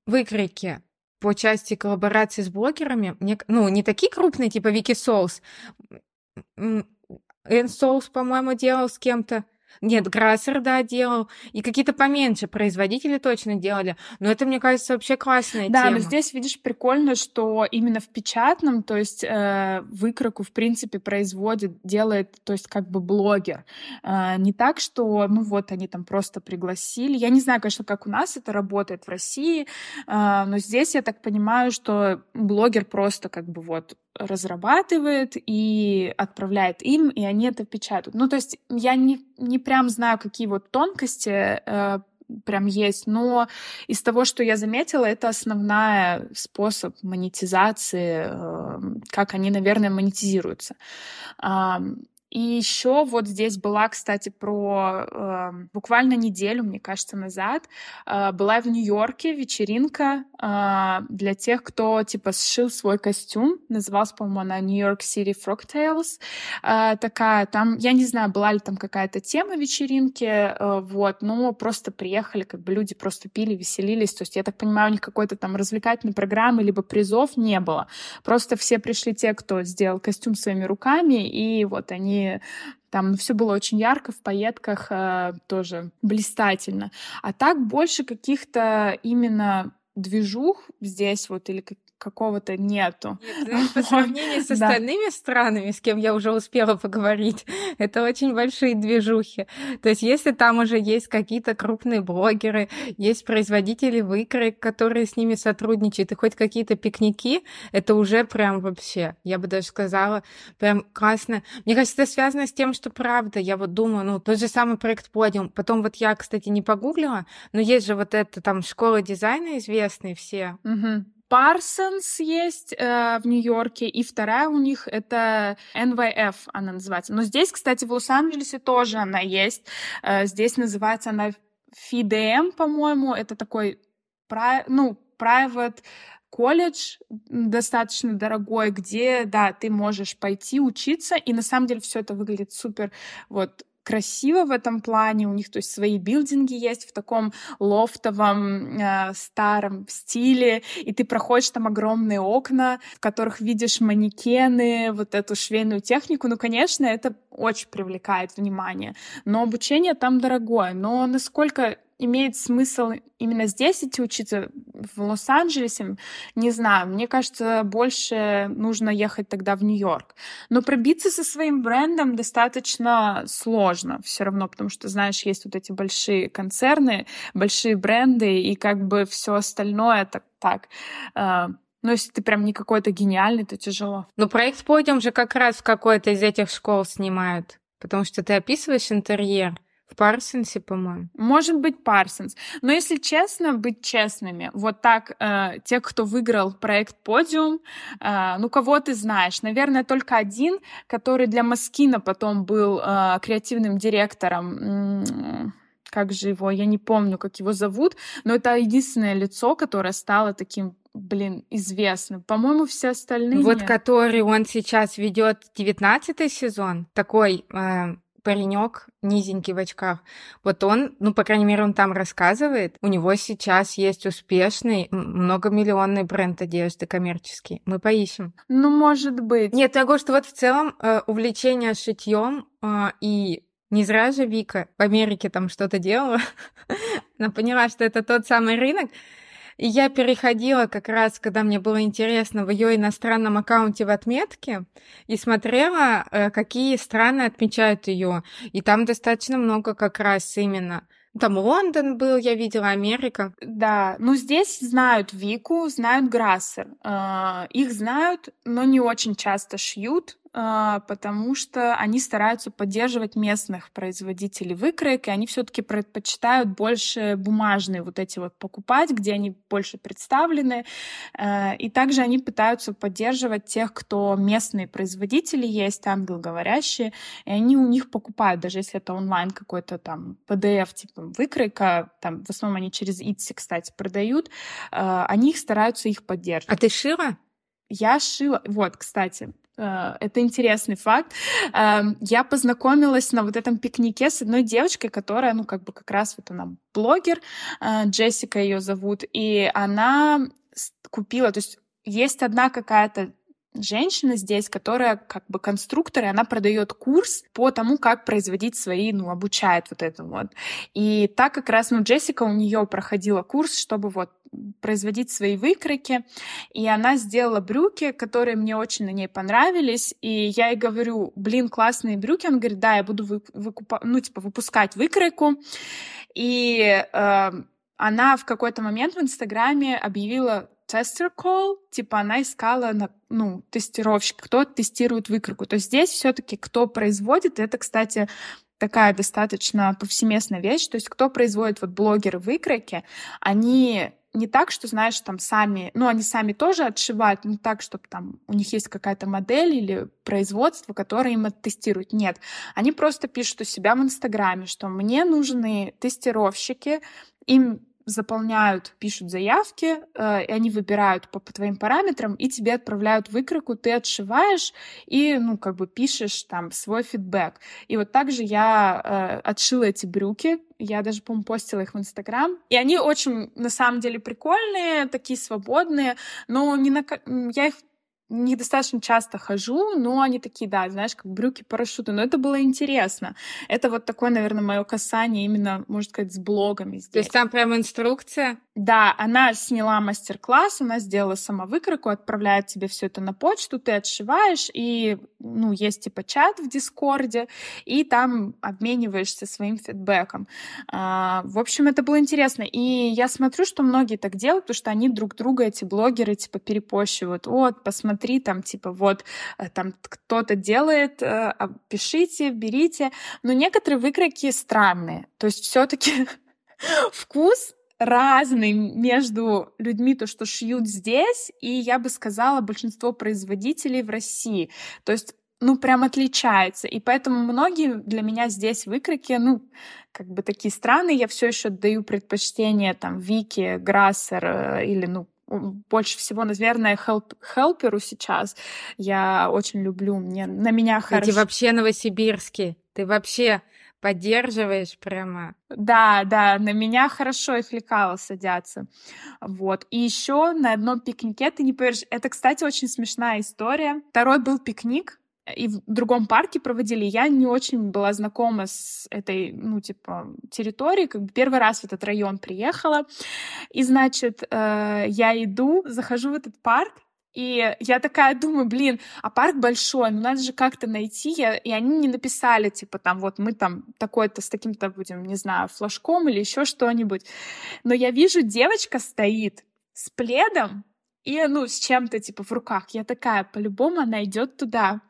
выкройки по части коллаборации с блогерами, мне, ну, не такие крупные, типа Вики Соус. Эн Соус, по-моему, делал с кем-то. Нет, Грассер, да, делал. И какие-то поменьше производители точно делали. Но это, мне кажется, вообще классная да, тема. Да, но здесь, видишь, прикольно, что именно в печатном, то есть э, выкроку, в принципе, производит, делает, то есть как бы блогер. Э, не так, что, ну вот, они там просто пригласили. Я не знаю, конечно, как у нас это работает в России, э, но здесь я так понимаю, что блогер просто как бы вот разрабатывает и отправляет им, и они это печатают. Ну, то есть я не, не прям знаю, какие вот тонкости э, прям есть, но из того, что я заметила, это основная способ монетизации, э, как они, наверное, монетизируются. И еще вот здесь была, кстати, про э, буквально неделю, мне кажется, назад, э, была в Нью-Йорке вечеринка э, для тех, кто типа сшил свой костюм. Называлась, по-моему, она New York City Frogtails. Э, такая, там, я не знаю, была ли там какая-то тема вечеринки, э, вот, но просто приехали, как бы люди просто пили, веселились. То есть, я так понимаю, у них какой-то там развлекательной программы либо призов не было. Просто все пришли те, кто сделал костюм своими руками, и вот они там все было очень ярко, в пайетках э, тоже блистательно. А так больше каких-то именно движух здесь вот или какого-то нету. Нет, по сравнению с остальными странами, с кем я уже успела поговорить, это очень большие движухи. То есть если там уже есть какие-то крупные блогеры, есть производители выкроек, которые с ними сотрудничают, и хоть какие-то пикники, это уже прям вообще, я бы даже сказала, прям классно. Мне кажется, это связано с тем, что правда, я вот думаю, ну, тот же самый проект Подиум. Потом вот я, кстати, не погуглила, но есть же вот это там школа дизайна известные все. Угу. Parsons есть э, в Нью-Йорке, и вторая у них это NYF, она называется. Но здесь, кстати, в Лос-Анджелесе тоже она есть. Э, здесь называется она FIDM, по-моему. Это такой, ну, private колледж достаточно дорогой, где, да, ты можешь пойти учиться, и на самом деле все это выглядит супер вот красиво в этом плане. У них, то есть, свои билдинги есть в таком лофтовом э, старом стиле, и ты проходишь там огромные окна, в которых видишь манекены, вот эту швейную технику. Ну, конечно, это очень привлекает внимание. Но обучение там дорогое. Но насколько имеет смысл именно здесь идти учиться, в Лос-Анджелесе, не знаю. Мне кажется, больше нужно ехать тогда в Нью-Йорк. Но пробиться со своим брендом достаточно сложно все равно, потому что, знаешь, есть вот эти большие концерны, большие бренды, и как бы все остальное так, так э, но если ты прям не какой-то гениальный, то тяжело. Ну, проект «Подиум» же как раз в какой-то из этих школ снимают, потому что ты описываешь интерьер. В Парсонсе, по-моему. Может быть, Парсонс. Но если честно, быть честными, вот так, э, те, кто выиграл проект Подиум, э, ну, кого ты знаешь? Наверное, только один, который для Маскина потом был э, креативным директором. Как же его? Я не помню, как его зовут, но это единственное лицо, которое стало таким блин, известным. По-моему, все остальные. Вот который он сейчас ведет девятнадцатый сезон, такой э, паренек низенький в очках. Вот он, ну, по крайней мере, он там рассказывает, у него сейчас есть успешный многомиллионный бренд одежды коммерческий. Мы поищем. Ну, может быть. Нет, я говорю, что вот в целом э, увлечение шитьем э, и не зря же Вика в Америке там что-то делала. Она поняла, что это тот самый рынок. И я переходила как раз, когда мне было интересно, в ее иностранном аккаунте в отметке и смотрела, э, какие страны отмечают ее. И там достаточно много как раз именно там Лондон был, я видела, Америка. Да, ну здесь знают Вику, знают Грассер. Э, их знают, но не очень часто шьют. А, потому что они стараются поддерживать местных производителей выкроек, и они все-таки предпочитают больше бумажные вот эти вот покупать, где они больше представлены. Э, и также они пытаются поддерживать тех, кто местные производители есть, англоговорящие, и они у них покупают, даже если это онлайн какой-то там PDF, типа выкройка, там в основном они через Etsy, кстати, продают, э, они их стараются их поддерживать. А ты шила? Я шила, вот, кстати, это интересный факт. Эм, я познакомилась на вот этом пикнике с одной девочкой, которая, ну, как бы как раз вот она блогер, э, Джессика ее зовут, и она купила, то есть есть одна какая-то женщина здесь, которая как бы конструктор, и она продает курс по тому, как производить свои, ну, обучает вот это вот. И так как раз, ну, Джессика у нее проходила курс, чтобы вот производить свои выкройки, и она сделала брюки, которые мне очень на ней понравились, и я ей говорю, блин, классные брюки, он говорит, да, я буду вы, выкупа... ну, типа, выпускать выкройку, и э, она в какой-то момент в Инстаграме объявила tester call, типа она искала на, ну, тестировщик, кто тестирует выкройку. То есть здесь все-таки кто производит, это, кстати, такая достаточно повсеместная вещь. То есть кто производит вот блогеры выкройки, они не так, что, знаешь, там сами, ну, они сами тоже отшивают, не так, чтобы там у них есть какая-то модель или производство, которое им оттестирует. Нет, они просто пишут у себя в Инстаграме, что мне нужны тестировщики, им заполняют, пишут заявки, э, и они выбирают по, по твоим параметрам, и тебе отправляют выкройку, ты отшиваешь и, ну, как бы пишешь там свой фидбэк. И вот также я э, отшила эти брюки, я даже, по-моему, постила их в Инстаграм. И они очень, на самом деле, прикольные, такие свободные, но не на... я их них достаточно часто хожу, но они такие, да, знаешь, как брюки-парашюты. Но это было интересно. Это вот такое, наверное, мое касание именно, можно сказать, с блогами здесь. То есть там прям инструкция? Да, она сняла мастер-класс, она сделала сама выкройку, отправляет тебе все это на почту, ты отшиваешь, и, ну, есть типа чат в Дискорде, и там обмениваешься своим фидбэком. А, в общем, это было интересно. И я смотрю, что многие так делают, потому что они друг друга, эти блогеры, типа, перепощивают. Вот, посмотри, там, типа, вот, э, там кто-то делает, э, а, пишите, берите. Но некоторые выкройки странные. То есть все таки вкус разный между людьми, то, что шьют здесь, и, я бы сказала, большинство производителей в России. То есть ну, прям отличается. И поэтому многие для меня здесь выкройки, ну, как бы такие страны, я все еще даю предпочтение там Вики, Грассер э, или, ну, больше всего, наверное, хелп, хелперу сейчас. Я очень люблю, мне, на меня хорошо. Ты вообще новосибирский. Ты вообще поддерживаешь прямо. Да, да, на меня хорошо их лекало садятся. Вот. И еще на одном пикнике, ты не поверишь, это, кстати, очень смешная история. Второй был пикник, и в другом парке проводили. Я не очень была знакома с этой, ну, типа, территорией. Как бы первый раз в этот район приехала. И, значит, э, я иду, захожу в этот парк, и я такая думаю, блин, а парк большой, ну надо же как-то найти. Я, и они не написали, типа, там, вот мы там такой-то с таким-то будем, не знаю, флажком или еще что-нибудь. Но я вижу, девочка стоит с пледом и, ну, с чем-то, типа, в руках. Я такая, по-любому она идет туда.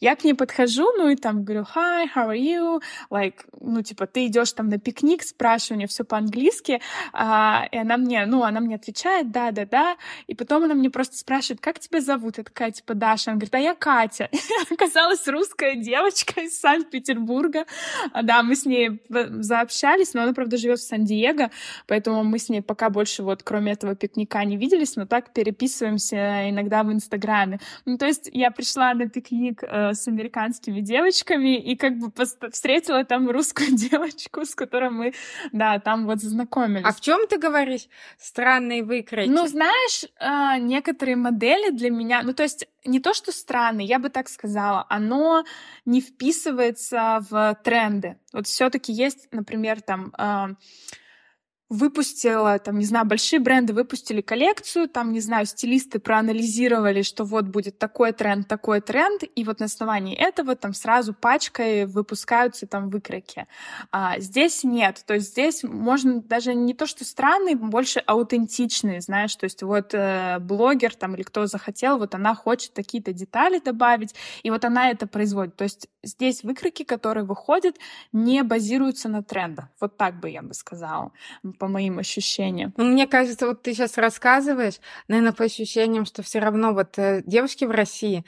Я к ней подхожу, ну и там говорю, hi, how are you? Like, ну, типа, ты идешь там на пикник, спрашиваю, у нее все по-английски, а, и она мне, ну, она мне отвечает, да, да, да, и потом она мне просто спрашивает, как тебя зовут? Я такая, типа, Даша. Она говорит, а я Катя. Оказалась русская девочка из Санкт-Петербурга. А, да, мы с ней заобщались, но она, правда, живет в Сан-Диего, поэтому мы с ней пока больше вот, кроме этого пикника, не виделись, но так переписываемся иногда в Инстаграме. Ну, то есть я пришла на пикник э, с американскими девочками и как бы встретила там русскую девочку, с которой мы, да, там вот знакомились. А в чем ты говоришь странные выкройки? Ну, знаешь, э, некоторые модели для меня, ну, то есть не то, что странные, я бы так сказала, оно не вписывается в тренды. Вот все-таки есть, например, там э, выпустила, там, не знаю, большие бренды выпустили коллекцию, там, не знаю, стилисты проанализировали, что вот будет такой тренд, такой тренд, и вот на основании этого там сразу пачкой выпускаются там выкройки. А здесь нет, то есть здесь можно даже не то, что странный, больше аутентичный, знаешь, то есть вот э, блогер там или кто захотел, вот она хочет какие-то детали добавить, и вот она это производит. То есть здесь выкройки, которые выходят, не базируются на трендах. Вот так бы я бы сказала по моим ощущениям. Ну, мне кажется, вот ты сейчас рассказываешь, наверное, по ощущениям, что все равно вот э, девушки в России,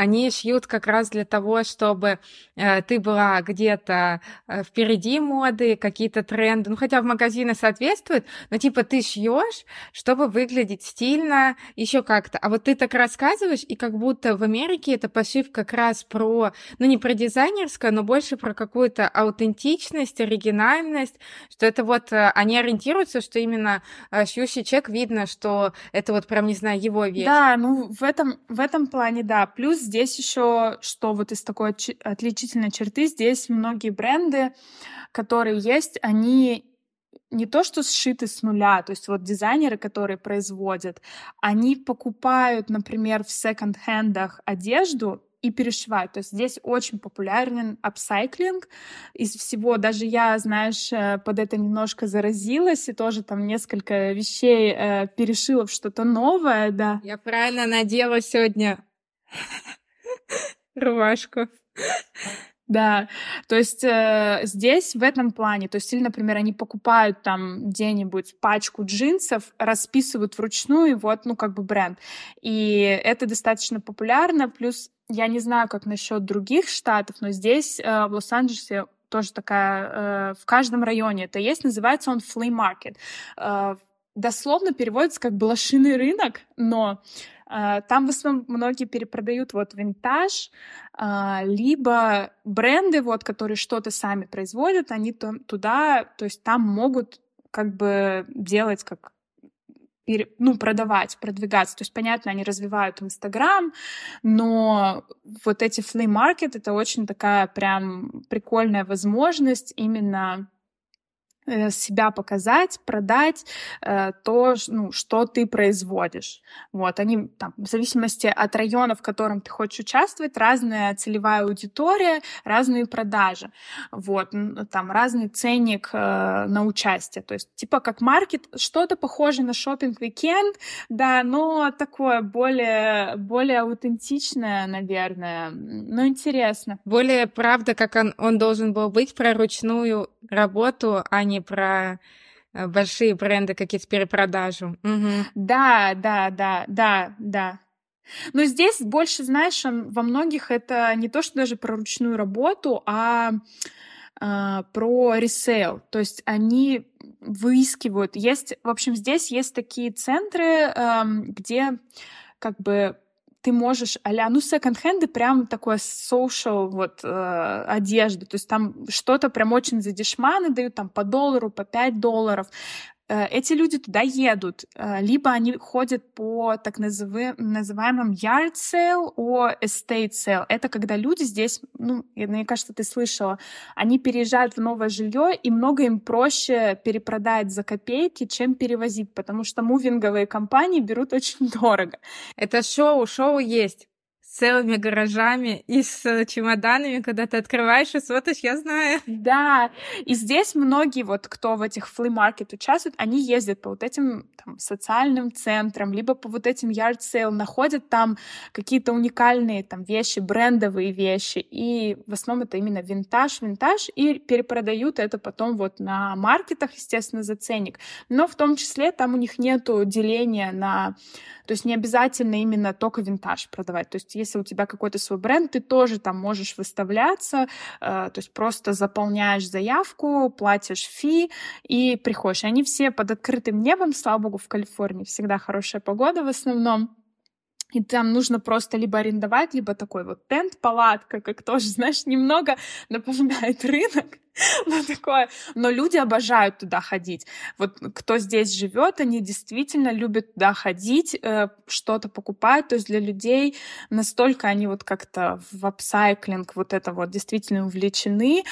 они шьют как раз для того, чтобы э, ты была где-то э, впереди моды, какие-то тренды. Ну, хотя в магазины соответствуют, но типа ты шьешь, чтобы выглядеть стильно, еще как-то. А вот ты так рассказываешь, и как будто в Америке это пошив как раз про, ну, не про дизайнерское, но больше про какую-то аутентичность, оригинальность, что это вот э, они ориентируются, что именно шьющий человек видно, что это вот прям, не знаю, его вещь. Да, ну, в этом, в этом плане, да. Плюс здесь еще, что вот из такой отличительной черты, здесь многие бренды, которые есть, они не то, что сшиты с нуля, то есть вот дизайнеры, которые производят, они покупают, например, в секонд-хендах одежду и перешивают. То есть здесь очень популярен апсайклинг из всего. Даже я, знаешь, э, под это немножко заразилась и тоже там несколько вещей э, перешила в что-то новое, да. Я правильно надела сегодня рубашку. Да, то есть э, здесь в этом плане, то есть или, например, они покупают там где-нибудь пачку джинсов, расписывают вручную, вот, ну, как бы бренд. И это достаточно популярно, плюс я не знаю, как насчет других штатов, но здесь, э, в Лос-Анджелесе, тоже такая, э, в каждом районе это есть, называется он flea market. Э, дословно переводится как блошиный рынок, но там в основном многие перепродают вот винтаж, а, либо бренды, вот, которые что-то сами производят, они туда, то есть там могут как бы делать как ну, продавать, продвигаться. То есть, понятно, они развивают Инстаграм, но вот эти flea market — это очень такая прям прикольная возможность именно себя показать, продать э, то, ну, что ты производишь. Вот, они там, в зависимости от района, в котором ты хочешь участвовать, разная целевая аудитория, разные продажи. Вот, там разный ценник э, на участие. То есть, типа как маркет, что-то похоже на шопинг викенд да, но такое более, более аутентичное, наверное, но интересно. Более правда, как он, он должен был быть про ручную работу, а не про э, большие бренды, какие-то перепродажу. Угу. Да, да, да, да, да. Но здесь больше, знаешь, во многих это не то, что даже про ручную работу, а Uh, про ресейл. То есть они выискивают. Есть, в общем, здесь есть такие центры, um, где как бы ты можешь а ну, секонд-хенды прям такое social вот э, одежда, то есть там что-то прям очень задешманы дают, там по доллару, по 5 долларов, эти люди туда едут, э, либо они ходят по так называемым yard sale о estate sale. Это когда люди здесь, ну, мне кажется, ты слышала, они переезжают в новое жилье, и много им проще перепродать за копейки, чем перевозить, потому что мувинговые компании берут очень дорого. Это шоу, шоу есть целыми гаражами и с чемоданами, когда ты открываешь и смотришь, я знаю. Да, и здесь многие, вот кто в этих фли-маркет участвуют, они ездят по вот этим там, социальным центрам, либо по вот этим yard sale, находят там какие-то уникальные там вещи, брендовые вещи, и в основном это именно винтаж, винтаж, и перепродают это потом вот на маркетах, естественно, за ценник. Но в том числе там у них нету деления на... То есть не обязательно именно только винтаж продавать. То есть если у тебя какой-то свой бренд, ты тоже там можешь выставляться, э, то есть просто заполняешь заявку, платишь фи и приходишь. Они все под открытым небом, слава богу, в Калифорнии всегда хорошая погода в основном. И там нужно просто либо арендовать, либо такой вот тент-палатка, как тоже, знаешь, немного напоминает рынок. ну, такое. Но люди обожают туда ходить. Вот кто здесь живет, они действительно любят туда ходить, э, что-то покупать. То есть для людей настолько они вот как-то в апсайклинг вот это вот действительно увлечены,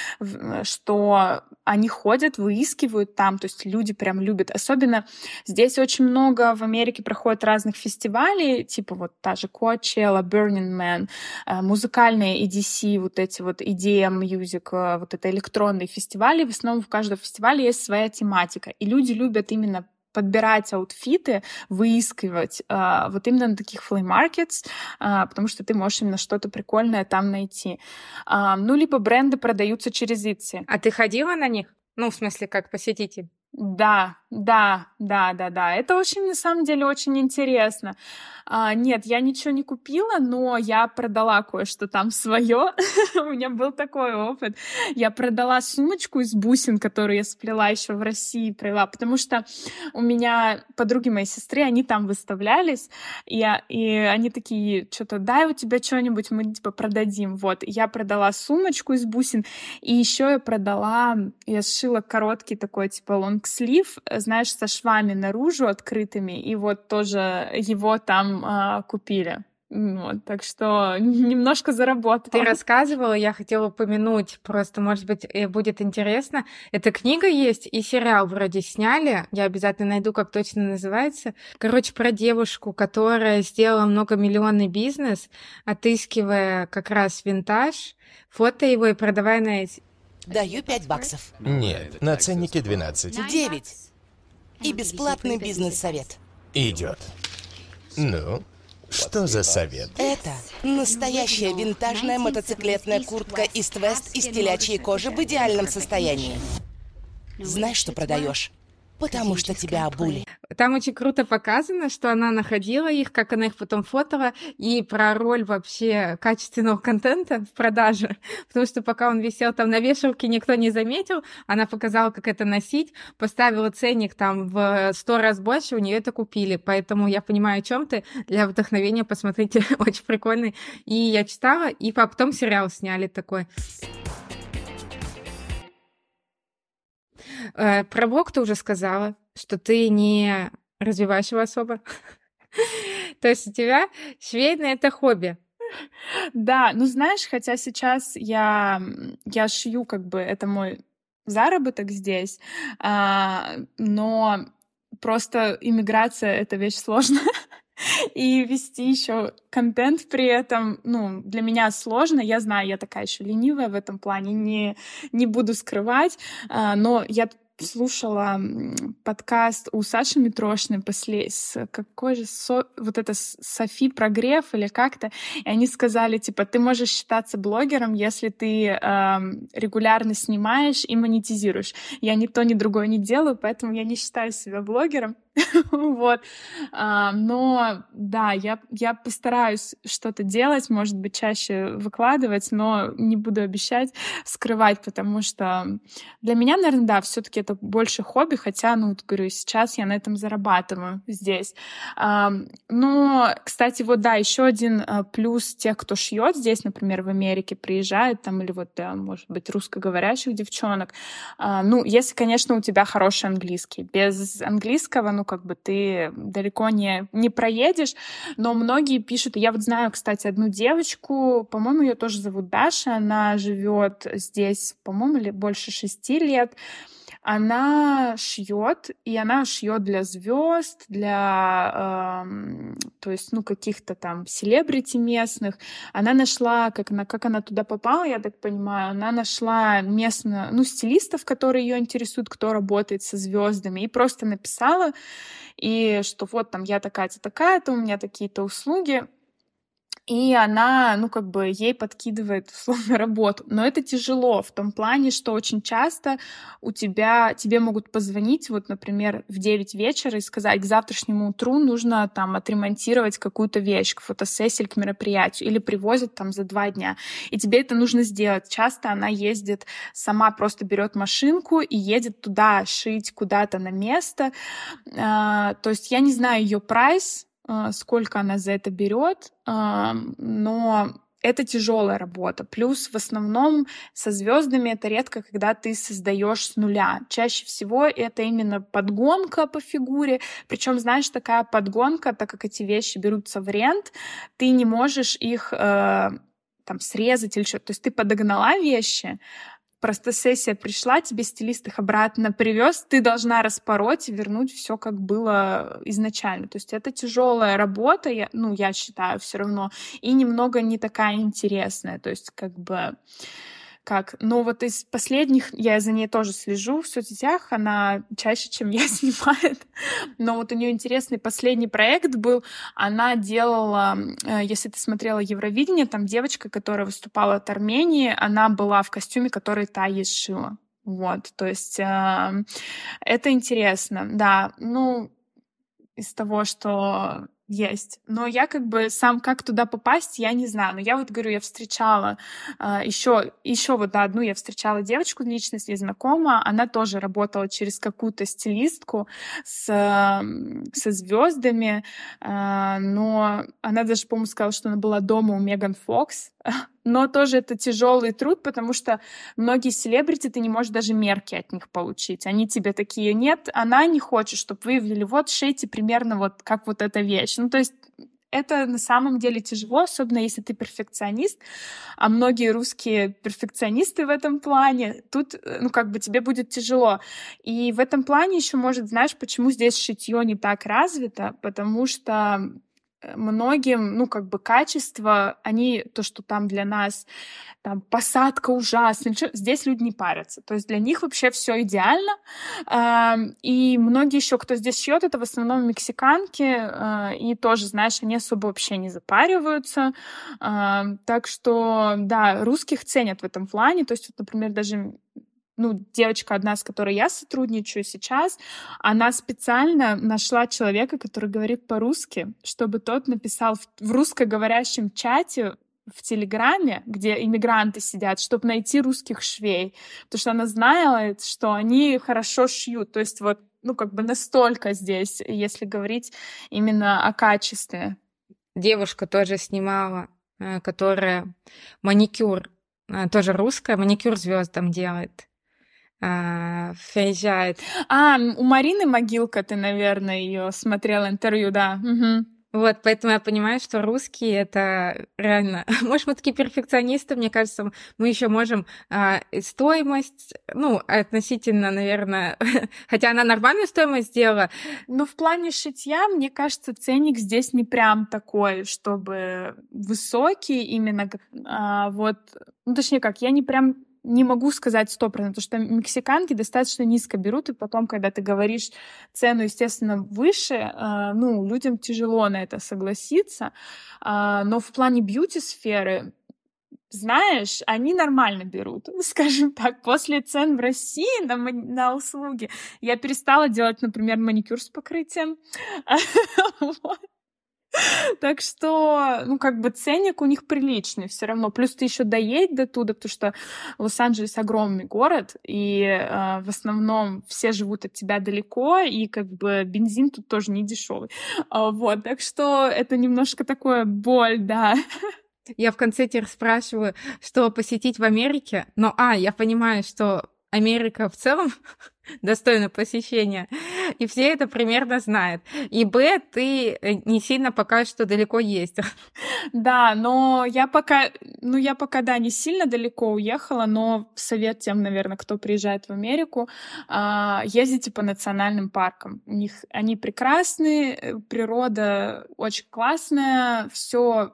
что они ходят, выискивают там. То есть люди прям любят. Особенно здесь очень много в Америке проходит разных фестивалей, типа вот та же Coachella, Burning Man, э, музыкальные EDC, вот эти вот EDM music, э, вот это определенные фестивали. В основном в каждом фестивале есть своя тематика. И люди любят именно подбирать аутфиты, выискивать э, вот именно на таких markets, э, потому что ты можешь именно что-то прикольное там найти. Э, ну, либо бренды продаются через Etsy. А ты ходила на них? Ну, в смысле, как посетитель? Да, да, да, да, да. Это очень, на самом деле, очень интересно. А, нет, я ничего не купила, но я продала кое-что там свое. У меня был такой опыт. Я продала сумочку из бусин, которую я сплела еще в России, провела, потому что у меня подруги моей сестры, они там выставлялись, и, и они такие, что-то, дай у тебя что-нибудь, мы типа продадим. Вот, я продала сумочку из бусин, и еще я продала, я сшила короткий такой, типа, лонгслив, знаешь, со швами наружу открытыми, и вот тоже его там а, купили. Вот, так что немножко заработала. Ты рассказывала, я хотела упомянуть, просто, может быть, э, будет интересно. Эта книга есть, и сериал вроде сняли. Я обязательно найду, как точно называется. Короче, про девушку, которая сделала многомиллионный бизнес, отыскивая как раз винтаж, фото его и продавая на. Даю 5 баксов. Нет, на ценнике 12. 9. И бесплатный бизнес-совет. Идет. Ну, что за совет? Это настоящая винтажная мотоциклетная куртка Ист-Вест из телячьей кожи в идеальном состоянии. Знаешь, что продаешь? Потому что тебя обули. Там очень круто показано, что она находила их, как она их потом фотала, и про роль вообще качественного контента в продаже. Потому что пока он висел там на вешалке, никто не заметил. Она показала, как это носить, поставила ценник там в сто раз больше, у нее это купили. Поэтому я понимаю, о чем ты. Для вдохновения посмотрите, очень прикольный. И я читала, и потом сериал сняли такой. Про блог ты уже сказала, что ты не развиваешь его особо. То есть у тебя швейное — это хобби. Да, ну знаешь, хотя сейчас я, я шью, как бы, это мой заработок здесь, а, но просто иммиграция — это вещь сложная. И вести еще контент при этом, ну, для меня сложно. Я знаю, я такая еще ленивая в этом плане, не, не буду скрывать. А, но я слушала подкаст у Саши Митрошиной после с какой же со, вот это Софи Прогрев или как-то, и они сказали типа ты можешь считаться блогером, если ты э, регулярно снимаешь и монетизируешь. Я ни то ни другое не делаю, поэтому я не считаю себя блогером. вот. А, но да, я, я постараюсь что-то делать, может быть, чаще выкладывать, но не буду обещать скрывать, потому что для меня, наверное, да, все таки это больше хобби, хотя, ну, вот говорю, сейчас я на этом зарабатываю здесь. А, но, кстати, вот да, еще один а, плюс тех, кто шьет здесь, например, в Америке приезжает, там, или вот, да, может быть, русскоговорящих девчонок. А, ну, если, конечно, у тебя хороший английский. Без английского, ну, как бы ты далеко не, не проедешь, но многие пишут, я вот знаю, кстати, одну девочку, по-моему, ее тоже зовут Даша, она живет здесь, по-моему, больше шести лет, она шьет, и она шьет для звезд, для, э, то есть, ну, каких-то там селебрити местных. Она нашла, как она, как она туда попала, я так понимаю, она нашла местно, ну, стилистов, которые ее интересуют, кто работает со звездами, и просто написала, и что вот там я такая-то, такая-то, у меня такие-то услуги, и она, ну, как бы ей подкидывает условно работу. Но это тяжело в том плане, что очень часто у тебя, тебе могут позвонить, вот, например, в 9 вечера и сказать, к завтрашнему утру нужно там отремонтировать какую-то вещь к фотосессии к мероприятию, или привозят там за два дня. И тебе это нужно сделать. Часто она ездит, сама просто берет машинку и едет туда шить куда-то на место. А, то есть я не знаю ее прайс, сколько она за это берет, а, но это тяжелая работа. Плюс в основном со звездами это редко, когда ты создаешь с нуля. Чаще всего это именно подгонка по фигуре. Причем, знаешь, такая подгонка, так как эти вещи берутся в рент, ты не можешь их э, там срезать или что-то. То есть ты подогнала вещи, Просто сессия пришла, тебе стилист их обратно привез, ты должна распороть и вернуть все, как было изначально. То есть это тяжелая работа, я, ну, я считаю, все равно, и немного не такая интересная. То есть, как бы как. Но вот из последних, я за ней тоже слежу в соцсетях, она чаще, чем я, снимает. Но вот у нее интересный последний проект был. Она делала, э, если ты смотрела Евровидение, там девочка, которая выступала от Армении, она была в костюме, который та ей сшила. Вот, то есть э, это интересно, да. Ну, из того, что есть. Но я как бы сам как туда попасть, я не знаю. Но я вот говорю, я встречала э, а, еще, еще вот одну я встречала девочку лично, если знакома. Она тоже работала через какую-то стилистку с, со звездами. Э, но она даже, по-моему, сказала, что она была дома у Меган Фокс. Но тоже это тяжелый труд, потому что многие селебрити ты не можешь даже мерки от них получить. Они тебе такие, нет, она не хочет, чтобы вы ввели, вот шейте примерно вот как вот эта вещь. Ну, то есть это на самом деле тяжело, особенно если ты перфекционист, а многие русские перфекционисты в этом плане, тут, э, ну, как бы тебе будет тяжело. И в этом плане еще, может, знаешь, почему здесь шитье не так развито? Потому что многим, ну, как бы качество, они, то, что там для нас, там, посадка ужасная, здесь люди не парятся. То есть для них вообще все идеально. И многие еще, кто здесь шьет, это в основном мексиканки, э, и тоже, знаешь, они особо вообще не запариваются. Так что, да, русских ценят в этом плане. То есть, вот, например, даже ну, девочка одна, с которой я сотрудничаю сейчас, она специально нашла человека, который говорит по-русски, чтобы тот написал в, в русскоговорящем чате в Телеграме, где иммигранты сидят, чтобы найти русских швей. Потому что она знает, что они хорошо шьют. То есть вот, ну, как бы настолько здесь, если говорить именно о качестве. Девушка тоже снимала, э, которая маникюр, э, тоже русская, маникюр звездам делает а, приезжает. А, у Марины Могилка ты, наверное, ее смотрел интервью, да. Угу. Вот, поэтому я понимаю, что русские это реально. Может, мы такие перфекционисты, мне кажется, мы еще можем а, стоимость, ну, относительно, наверное, хотя она нормальную стоимость сделала. Но в плане шитья, мне кажется, ценник здесь не прям такой, чтобы высокий именно, а, вот, ну, точнее как, я не прям не могу сказать сто процентов, что мексиканки достаточно низко берут, и потом, когда ты говоришь цену, естественно, выше, э, ну, людям тяжело на это согласиться. Э, но в плане бьюти-сферы знаешь, они нормально берут, скажем так. После цен в России на, на услуги я перестала делать, например, маникюр с покрытием. Так что, ну, как бы ценник у них приличный все равно. Плюс ты еще доедь до туда, потому что Лос-Анджелес огромный город, и э, в основном все живут от тебя далеко, и как бы бензин тут тоже не дешевый. А, вот, так что это немножко такое боль, да. Я в конце теперь спрашиваю, что посетить в Америке, но, а, я понимаю, что Америка в целом достойна посещения, и все это примерно знают. И Б, ты э, не сильно пока что далеко ездил. Да, но я пока, ну я пока, да, не сильно далеко уехала, но совет тем, наверное, кто приезжает в Америку, а, ездите по национальным паркам. У них они прекрасные, э, природа очень классная, все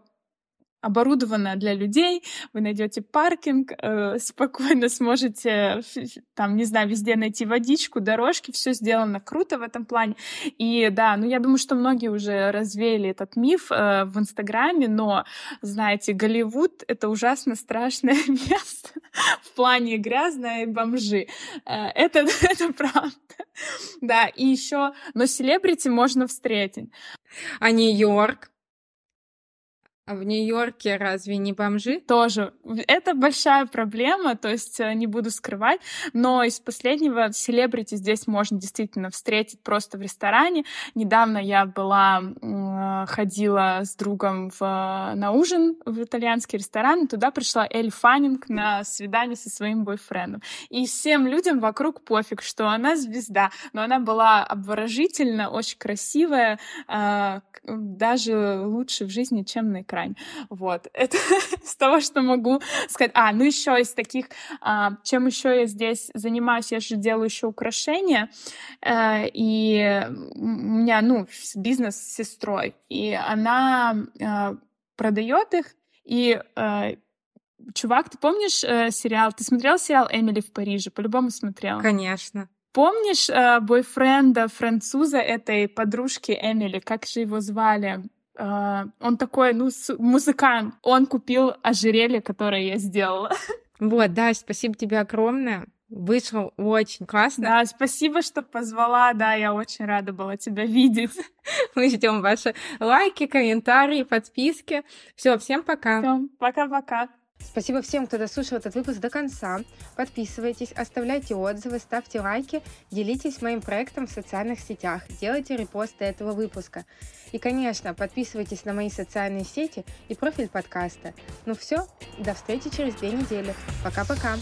оборудовано для людей, вы найдете паркинг, э, спокойно сможете, там, не знаю, везде найти водичку, дорожки, все сделано круто в этом плане. И да, ну я думаю, что многие уже развеяли этот миф э, в Инстаграме, но, знаете, Голливуд — это ужасно страшное место в плане грязное и бомжи. Э, это, это правда. Да, и еще, но селебрити можно встретить. А Нью-Йорк? В Нью-Йорке разве не бомжи? Тоже. Это большая проблема, то есть э, не буду скрывать, но из последнего селебрити здесь можно действительно встретить просто в ресторане. Недавно я была, ходила с другом в, на ужин в итальянский ресторан, и туда пришла Эль Фаннинг на свидание со своим бойфрендом. И всем людям вокруг пофиг, что она звезда, но она была обворожительна, очень красивая, а, даже лучше в жизни, чем на экране экране. Вот. Это из того, что могу сказать. А, ну еще из таких, а, чем еще я здесь занимаюсь, я же делаю еще украшения, э, и у меня, ну, бизнес с сестрой, и она э, продает их, и э, Чувак, ты помнишь э, сериал? Ты смотрел сериал Эмили в Париже? По-любому смотрел. Конечно. Помнишь э, бойфренда француза этой подружки Эмили? Как же его звали? Uh, он такой, ну, музыкант. Он купил ожерелье, которое я сделала. Вот, да, спасибо тебе огромное. Вышло очень классно. Да, спасибо, что позвала. Да, я очень рада была тебя видеть. Мы ждем ваши лайки, комментарии, подписки. Все, всем пока. Всем пока-пока. Спасибо всем, кто дослушал этот выпуск до конца. Подписывайтесь, оставляйте отзывы, ставьте лайки, делитесь моим проектом в социальных сетях, делайте репосты этого выпуска. И, конечно, подписывайтесь на мои социальные сети и профиль подкаста. Ну все, до встречи через две недели. Пока-пока.